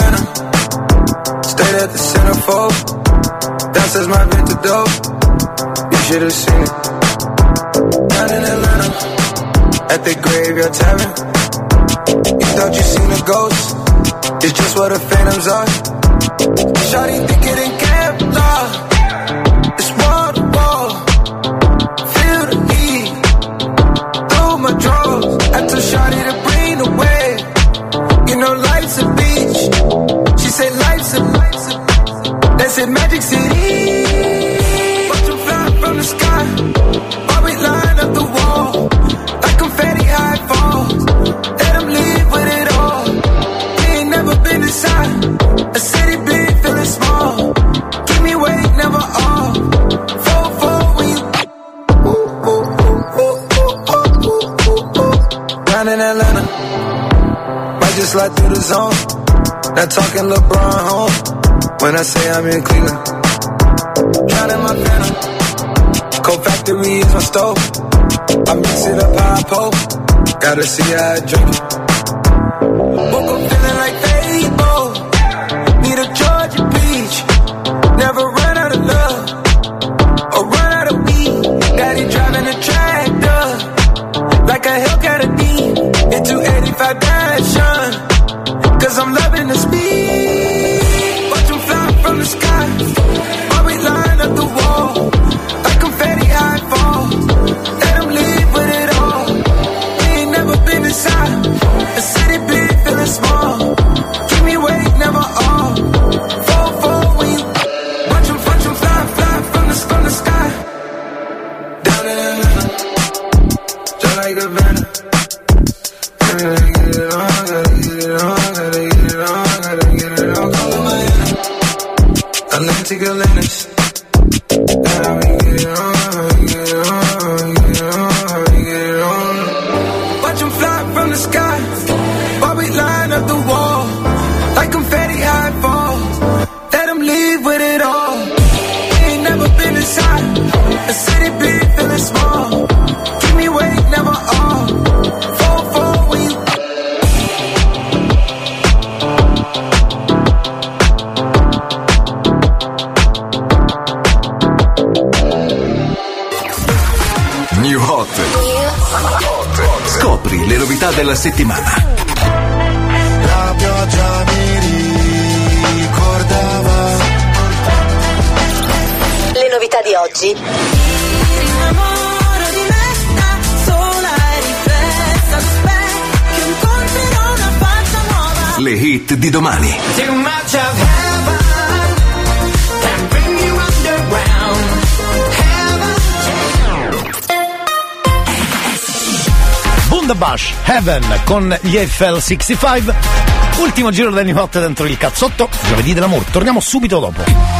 Not talking LeBron home. When I say I'm in Cleveland. Drowning my phantom. Cold factory is my stove. I mix it up I pole. Gotta see how I drink it.
Bundabash Heaven con gli Eiffel 65. Ultimo giro del New Hot dentro il cazzotto. Giovedì dell'amore. Torniamo subito dopo.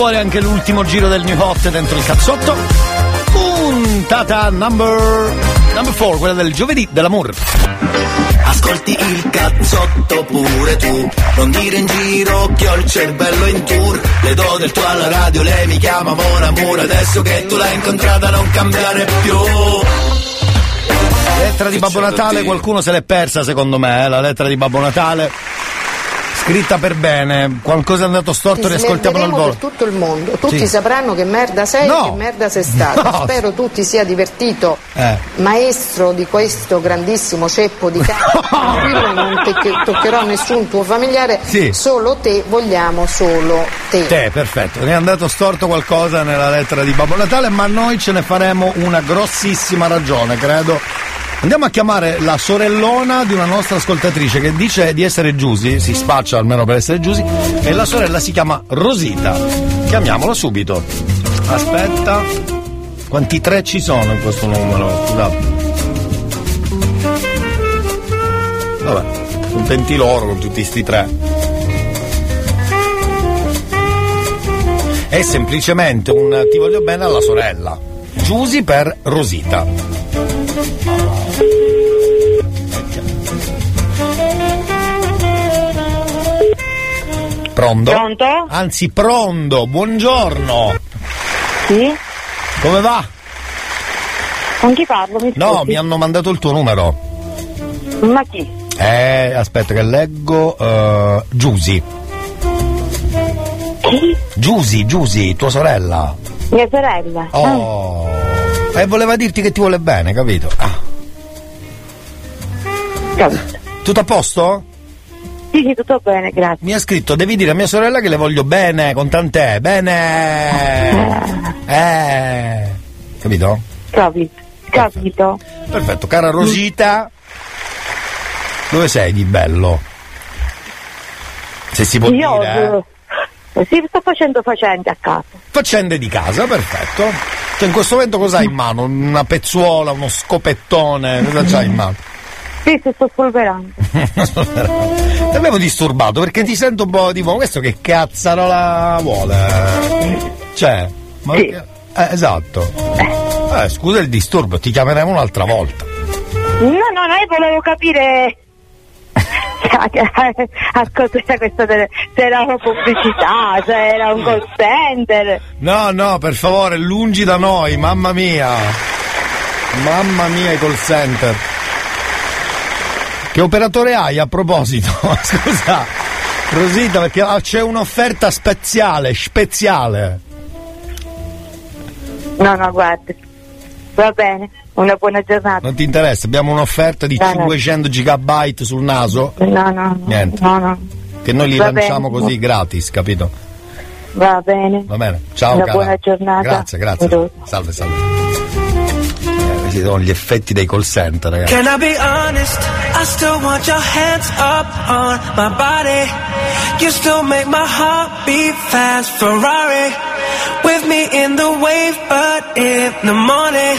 Fuori anche l'ultimo giro del New Hot dentro il cazzotto. Puntata number number 4, quella del giovedì dell'amore.
Ascolti il cazzotto pure tu Non dire in giro che ho il cervello in tour Le do del tuo alla radio, lei mi chiama Mon Amour Adesso che tu l'hai incontrata non cambiare più
Lettera di Babbo Natale, qualcuno se l'è persa secondo me, eh, la lettera di Babbo Natale. Scritta per bene, qualcosa è andato storto,
Ti
riascoltiamolo al volo.
per tutto il mondo. Tutti
Sì.
sapranno che merda sei
No.
e che merda sei stato. *laughs*
No.
Spero tu ti sia divertito,
Eh.
maestro di questo grandissimo ceppo di cazzo. *laughs* Tranquillo, non te- toccherò nessun tuo familiare,
Sì.
solo te vogliamo solo te.
Te, perfetto. Ne è andato storto qualcosa nella lettera di Babbo Natale, ma noi ce ne faremo una grossissima ragione, credo. Andiamo a chiamare la sorellona di una nostra ascoltatrice che dice di essere Giusy, si spaccia almeno per essere Giusy, e la sorella si chiama Rosita. Chiamiamola subito. Aspetta. Quanti tre ci sono in questo numero? Scusate. Vabbè, contenti loro con tutti sti tre. È semplicemente un ti voglio bene alla sorella. Giusy per Rosita.
Pronto?
Pronto?
Anzi, pronto, buongiorno.
Sì?
Come va?
Con chi parlo? Mi
No,
scusi.
mi hanno mandato il tuo numero.
Ma chi?
Eh, aspetta che leggo. Uh, Giusy.
Chi?
Giusy, Giusy, tua sorella.
Mia sorella.
Oh. E voleva dirti che ti vuole bene, capito? Ah.
Capito.
Tutto a posto?
Sì, sì, tutto bene, grazie.
Mi ha scritto, devi dire a mia sorella che le voglio bene, con tant'è, bene. Eh. Capito?
Capito. Capito.
Perfetto, cara Rosita. Dove sei di bello? Se si può
Io
dire.
eh, sì, sto facendo facende a casa.
Faccende di casa, perfetto. Cioè in questo momento cosa hai in mano? Una pezzuola, uno scopettone, cosa c'hai in mano?
Sì, sì, sto spolverando. *laughs*
Ti avevo disturbato perché ti sento un po' tipo questo che cazzarola vuole? Cioè, ma
Sì.
eh, esatto. Eh, scusa il disturbo, ti chiameremo un'altra volta.
No, no, no, io volevo capire. *laughs* Ascolta questo delle- se era una pubblicità, se era un call center.
No, no, per favore, lungi da noi, mamma mia. Mamma mia, i call center. Che operatore hai a proposito? *laughs* Scusa, Rosita, perché ah, c'è un'offerta speziale, speziale.
No, no, guarda. Va bene, una buona giornata.
Non ti interessa? Abbiamo un'offerta di
No, no.
500 gigabyte sul naso
No, no, no.
Niente.
No, no.
che noi li
Va
lanciamo
bene.
così gratis, capito?
Va bene.
Va bene. Ciao,
Una
cara.
buona giornata.
Grazie, grazie.
Vedo-
Salve, salve. Eh, questi sono gli effetti dei call center, ragazzi.
Can I be honest? I still want your hands up on my body. You still make my heart beat fast. Ferrari with me in the wave, but in the morning.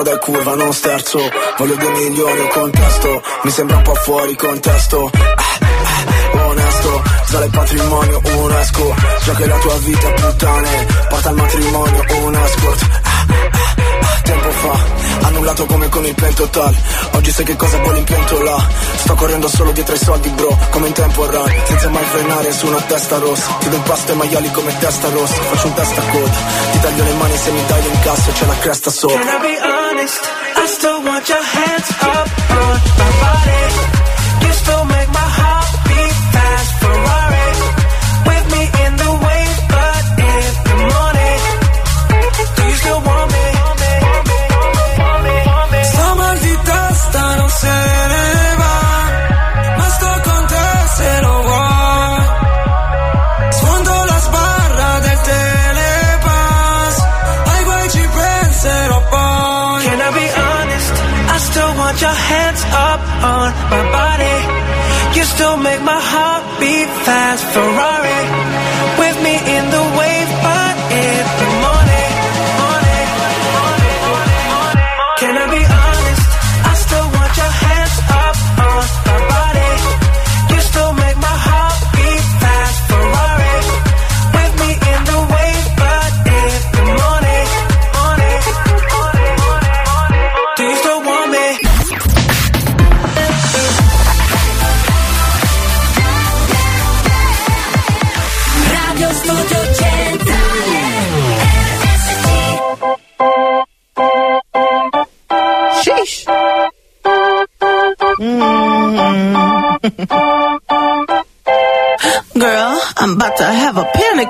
strada curva non sterzo. Voglio due milioni o contesto. Mi sembra un po' fuori contesto. Ah, ah, Onesto, sale il patrimonio un esco che la tua vita è puttane. Porta al matrimonio un escort Ah, ah, Tempo fa, annullato come con il pentotal. Oggi sai che cosa vuole in pentola. Sto correndo solo dietro ai soldi bro Come in tempo run, senza mai frenare su una testa rossa. Ti do impasto ai maiali come testa rossa. Faccio un testa a coda Ti taglio le mani se mi dai l'incasso e c'è la cresta sopra.
I honest? I still want your hands up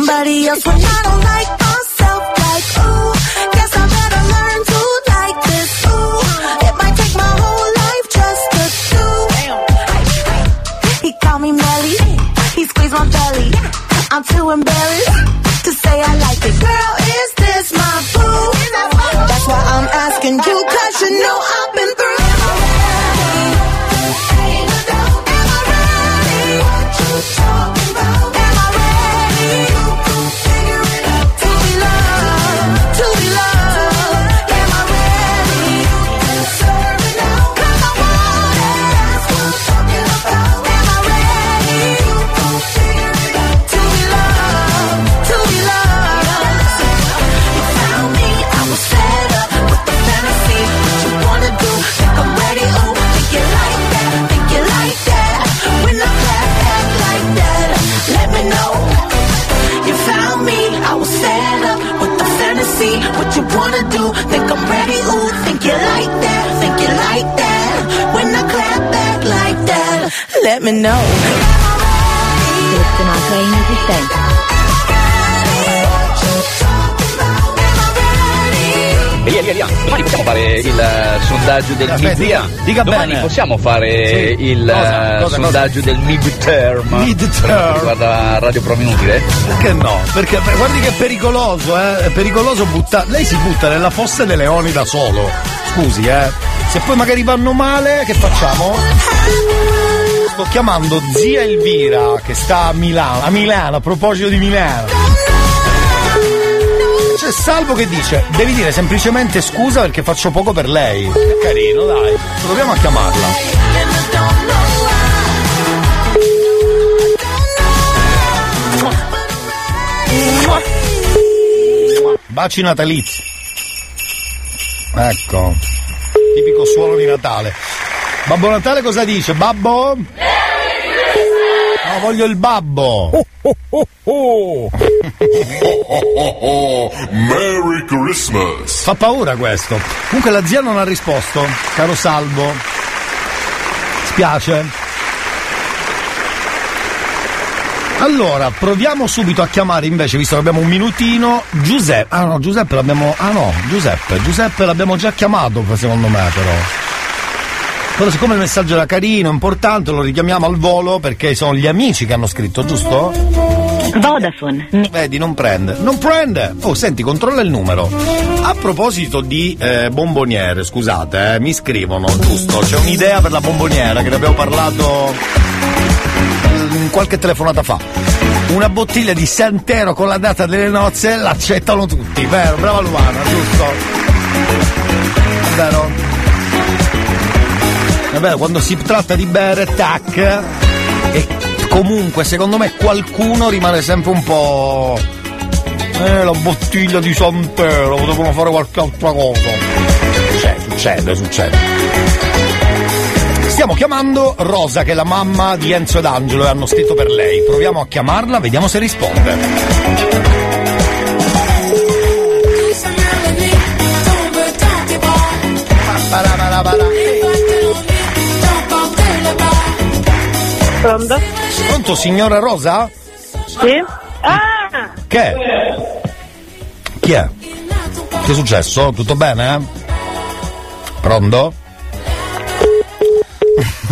Somebody else when I don't like
Inesistente.
Via, via, via. Domani possiamo fare il eh, sondaggio del
Aspetta,
mid
dica-
Domani
bene.
possiamo fare
Sì.
il
Cosa?
eh,
Cosa,
sondaggio del mid-term.
Mid-term.
Riguarda
Radio Pro Inutile?
Perché no? Perché guardi che è pericoloso, eh? È pericoloso buttare. Lei si butta nella fossa dei leoni da solo. Scusi, eh. Se poi magari vanno male, che facciamo? Sto chiamando zia Elvira che sta a Milano. A Milano, a proposito di Milano. C'è Salvo che dice: Devi dire semplicemente scusa perché faccio poco per lei. È carino, dai. Proviamo a chiamarla. Baci natalizi. Ecco. Tipico suono di Natale. Babbo Natale cosa dice? Babbo? No, voglio il babbo.
Merry Christmas!
Fa paura questo. Comunque la zia non ha risposto, caro Salvo. Spiace. Allora, proviamo subito a chiamare invece, visto che abbiamo un minutino, Giuseppe. Ah no, Giuseppe l'abbiamo. Ah no, Giuseppe. Giuseppe l'abbiamo già chiamato, secondo me, però. Però siccome il messaggio era carino, importante, lo richiamiamo al volo perché sono gli amici che hanno scritto, giusto?
Vodafone.
Vedi, non prende. Non prende! Oh, senti, controlla il numero. A proposito di eh, bomboniere, scusate, eh, mi scrivono, giusto? C'è un'idea per la bomboniera che ne abbiamo parlato mm, qualche telefonata fa. Una bottiglia di Santero con la data delle nozze l'accettano tutti, vero? Brava Luana, giusto? Vero? È vero, quando si tratta di bere, tac, e comunque secondo me qualcuno rimane sempre un po'. Eh, la bottiglia di Santero, potevano fare qualche altra cosa. Cioè, succede, succede. Stiamo chiamando Rosa, che è la mamma di Enzo ed Angelo, e hanno scritto per lei. Proviamo a chiamarla, vediamo se risponde.
Pronto?
Pronto, signora Rosa?
Sì? Ah!
Che? Chi è? Che è successo? Tutto bene? Pronto? *laughs*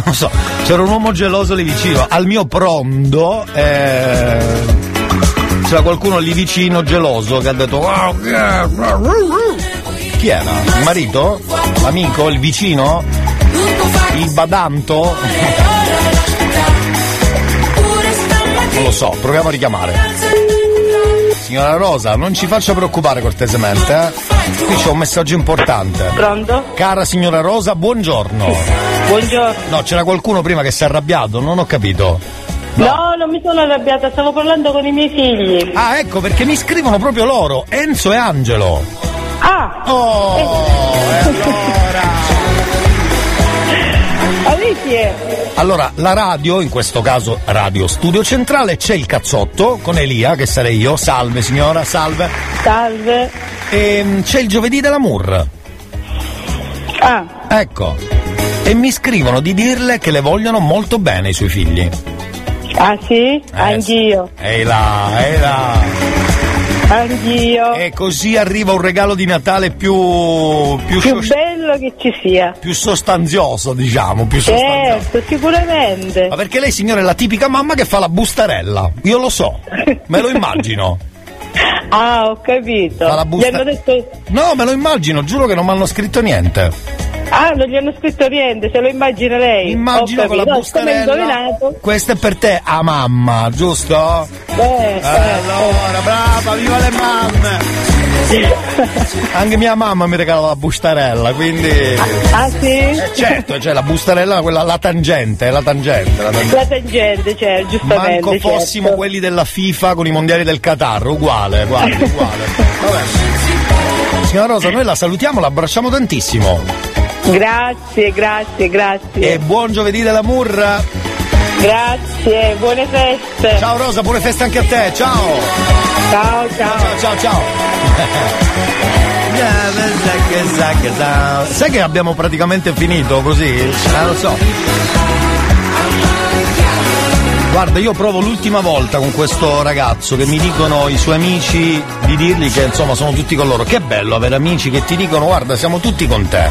Non so, c'era un uomo geloso lì vicino. Al mio pronto eh, c'era qualcuno lì vicino geloso che ha detto "Ah, che- Chi era? Il marito? L'amico? Il vicino? Il badanto? *laughs* Non lo so, proviamo a richiamare. Signora Rosa, non ci faccia preoccupare cortesemente, eh? Qui c'è un messaggio importante.
Pronto?
Cara signora Rosa, buongiorno.
Buongiorno.
No, c'era qualcuno prima che si è arrabbiato, non ho capito.
No. non mi sono arrabbiata, stavo parlando con i miei figli.
Ah, ecco, perché mi scrivono proprio loro, Enzo e Angelo.
Ah!
Oh, e allora?
Amici,
Allora, la radio, in questo caso Radio Studio Centrale, c'è il cazzotto con Elia, che sarei io. Salve signora, salve.
Salve.
E c'è il giovedì dell'amour.
Ah.
Ecco. E mi scrivono di dirle che le vogliono molto bene i suoi figli.
Ah sì? Anch'io.
Ehi là, ehi là.
Anch'io.
E così arriva un regalo di Natale più. più,
Più
sos-
bello che ci sia.
più sostanzioso, diciamo, più sostanzioso.
Certo, sicuramente.
Ma perché lei, signore, è la tipica mamma che fa la bustarella. Io lo so, me lo immagino. *laughs*
Ah, ho capito.
Fa la busta-
hanno detto.
No, me lo immagino, giuro che non mi hanno scritto niente.
Ah, non gli hanno scritto niente, se lo immagina lei.
Immagino con la bustarella. Questo è per te, a mamma, giusto?
Eh,
Eh, allora, brava, viva le mamme! Anche mia mamma mi regala la bustarella, quindi.
Ah sì?
Eh, certo, cioè la bustarella, quella la tangente, la tangente, la tangente.
La tangente, cioè, giustamente.
Manco fossimo
certo.
quelli della FIFA con i mondiali del Qatar, uguale, uguale, uguale. Vabbè. Signora Rosa, noi la salutiamo, la abbracciamo tantissimo.
Grazie, grazie, grazie.
E buon giovedì della Murra.
Grazie, buone feste.
Ciao Rosa, buone feste anche a te, ciao.
Ciao, ciao.
Ciao, ciao, ciao. *laughs* Sai che abbiamo praticamente finito così? Eh, lo so. Guarda, io provo l'ultima volta con questo ragazzo che mi dicono i suoi amici di dirgli che insomma sono tutti con loro. Che bello avere amici che ti dicono guarda siamo tutti con te,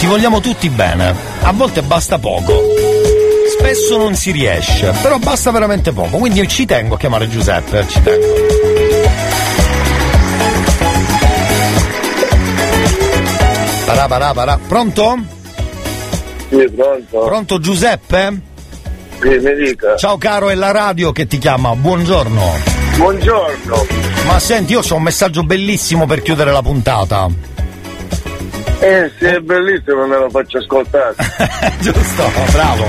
ti vogliamo tutti bene. A volte basta poco. Spesso non si riesce, però basta veramente poco. Quindi io ci tengo a chiamare Giuseppe, ci tengo. Parà, parà, parà. Pronto?
Sì, pronto?
Pronto Giuseppe?
Sì, mi dica.
Ciao caro, è la radio che ti chiama. Buongiorno.
Buongiorno.
Ma senti, io ho un messaggio bellissimo per chiudere la puntata.
Eh, sì, è bellissimo, me lo faccio ascoltare. *laughs*
Giusto, bravo.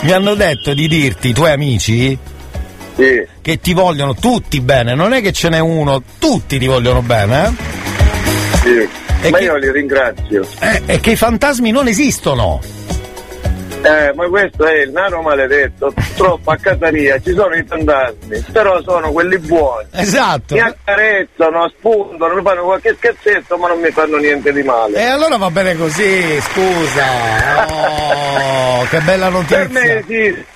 Mi hanno detto di dirti, i tuoi amici,
Sì,
che ti vogliono tutti bene. Non è che ce n'è uno, tutti ti vogliono bene,
sì.
E
ma
che-
io li ringrazio.
eh? Eh, E che i fantasmi non esistono.
Eh, ma questo è il nano maledetto. Purtroppo a casa mia ci sono i fantasmi, però sono quelli buoni.
Esatto.
Mi accarezzano, spuntano, mi fanno qualche scherzetto, ma non mi fanno niente di male.
E allora va bene così, scusa. Oh, che bella
Per me
notizia.
esiste.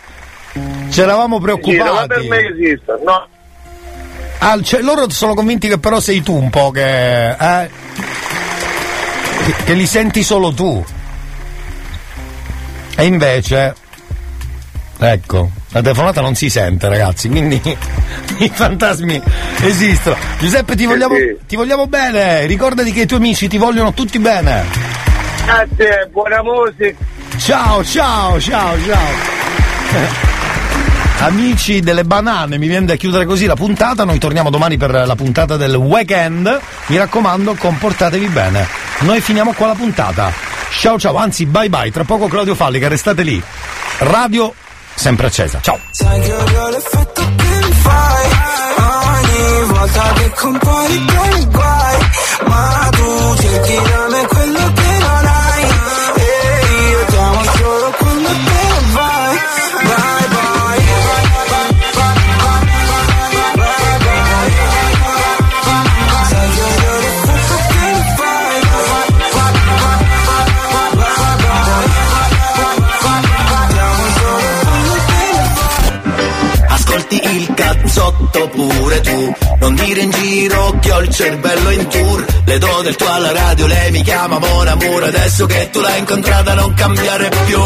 Ci eravamo
Sì, per
preoccupati.
me esiste. No,
Ah, cioè, loro sono convinti che però sei tu un po' che. eh, che, che li senti solo tu. E invece. Ecco, la telefonata non si sente, ragazzi, quindi *laughs* i fantasmi esistono. Giuseppe, ti vogliamo,
sì.
ti vogliamo bene. Ricordati che i tuoi amici ti vogliono tutti bene.
grazie, buona musica.
Ciao, ciao, ciao, ciao. *laughs* Amici delle banane, mi viene da chiudere così la puntata. Noi torniamo domani per la puntata del weekend. Mi raccomando, comportatevi bene. Noi finiamo qua la puntata. Ciao ciao, anzi bye bye. Tra poco Claudio Fallica, restate lì. Radio sempre accesa. Ciao.
Che che Ogni volta che compari i guai Ma tu cerchi da me
cazzotto pure tu. Non dire in giro che ho il cervello in tour. Le do del tuo alla radio, lei mi chiama Mon Amour Adesso che tu l'hai incontrata non cambiare più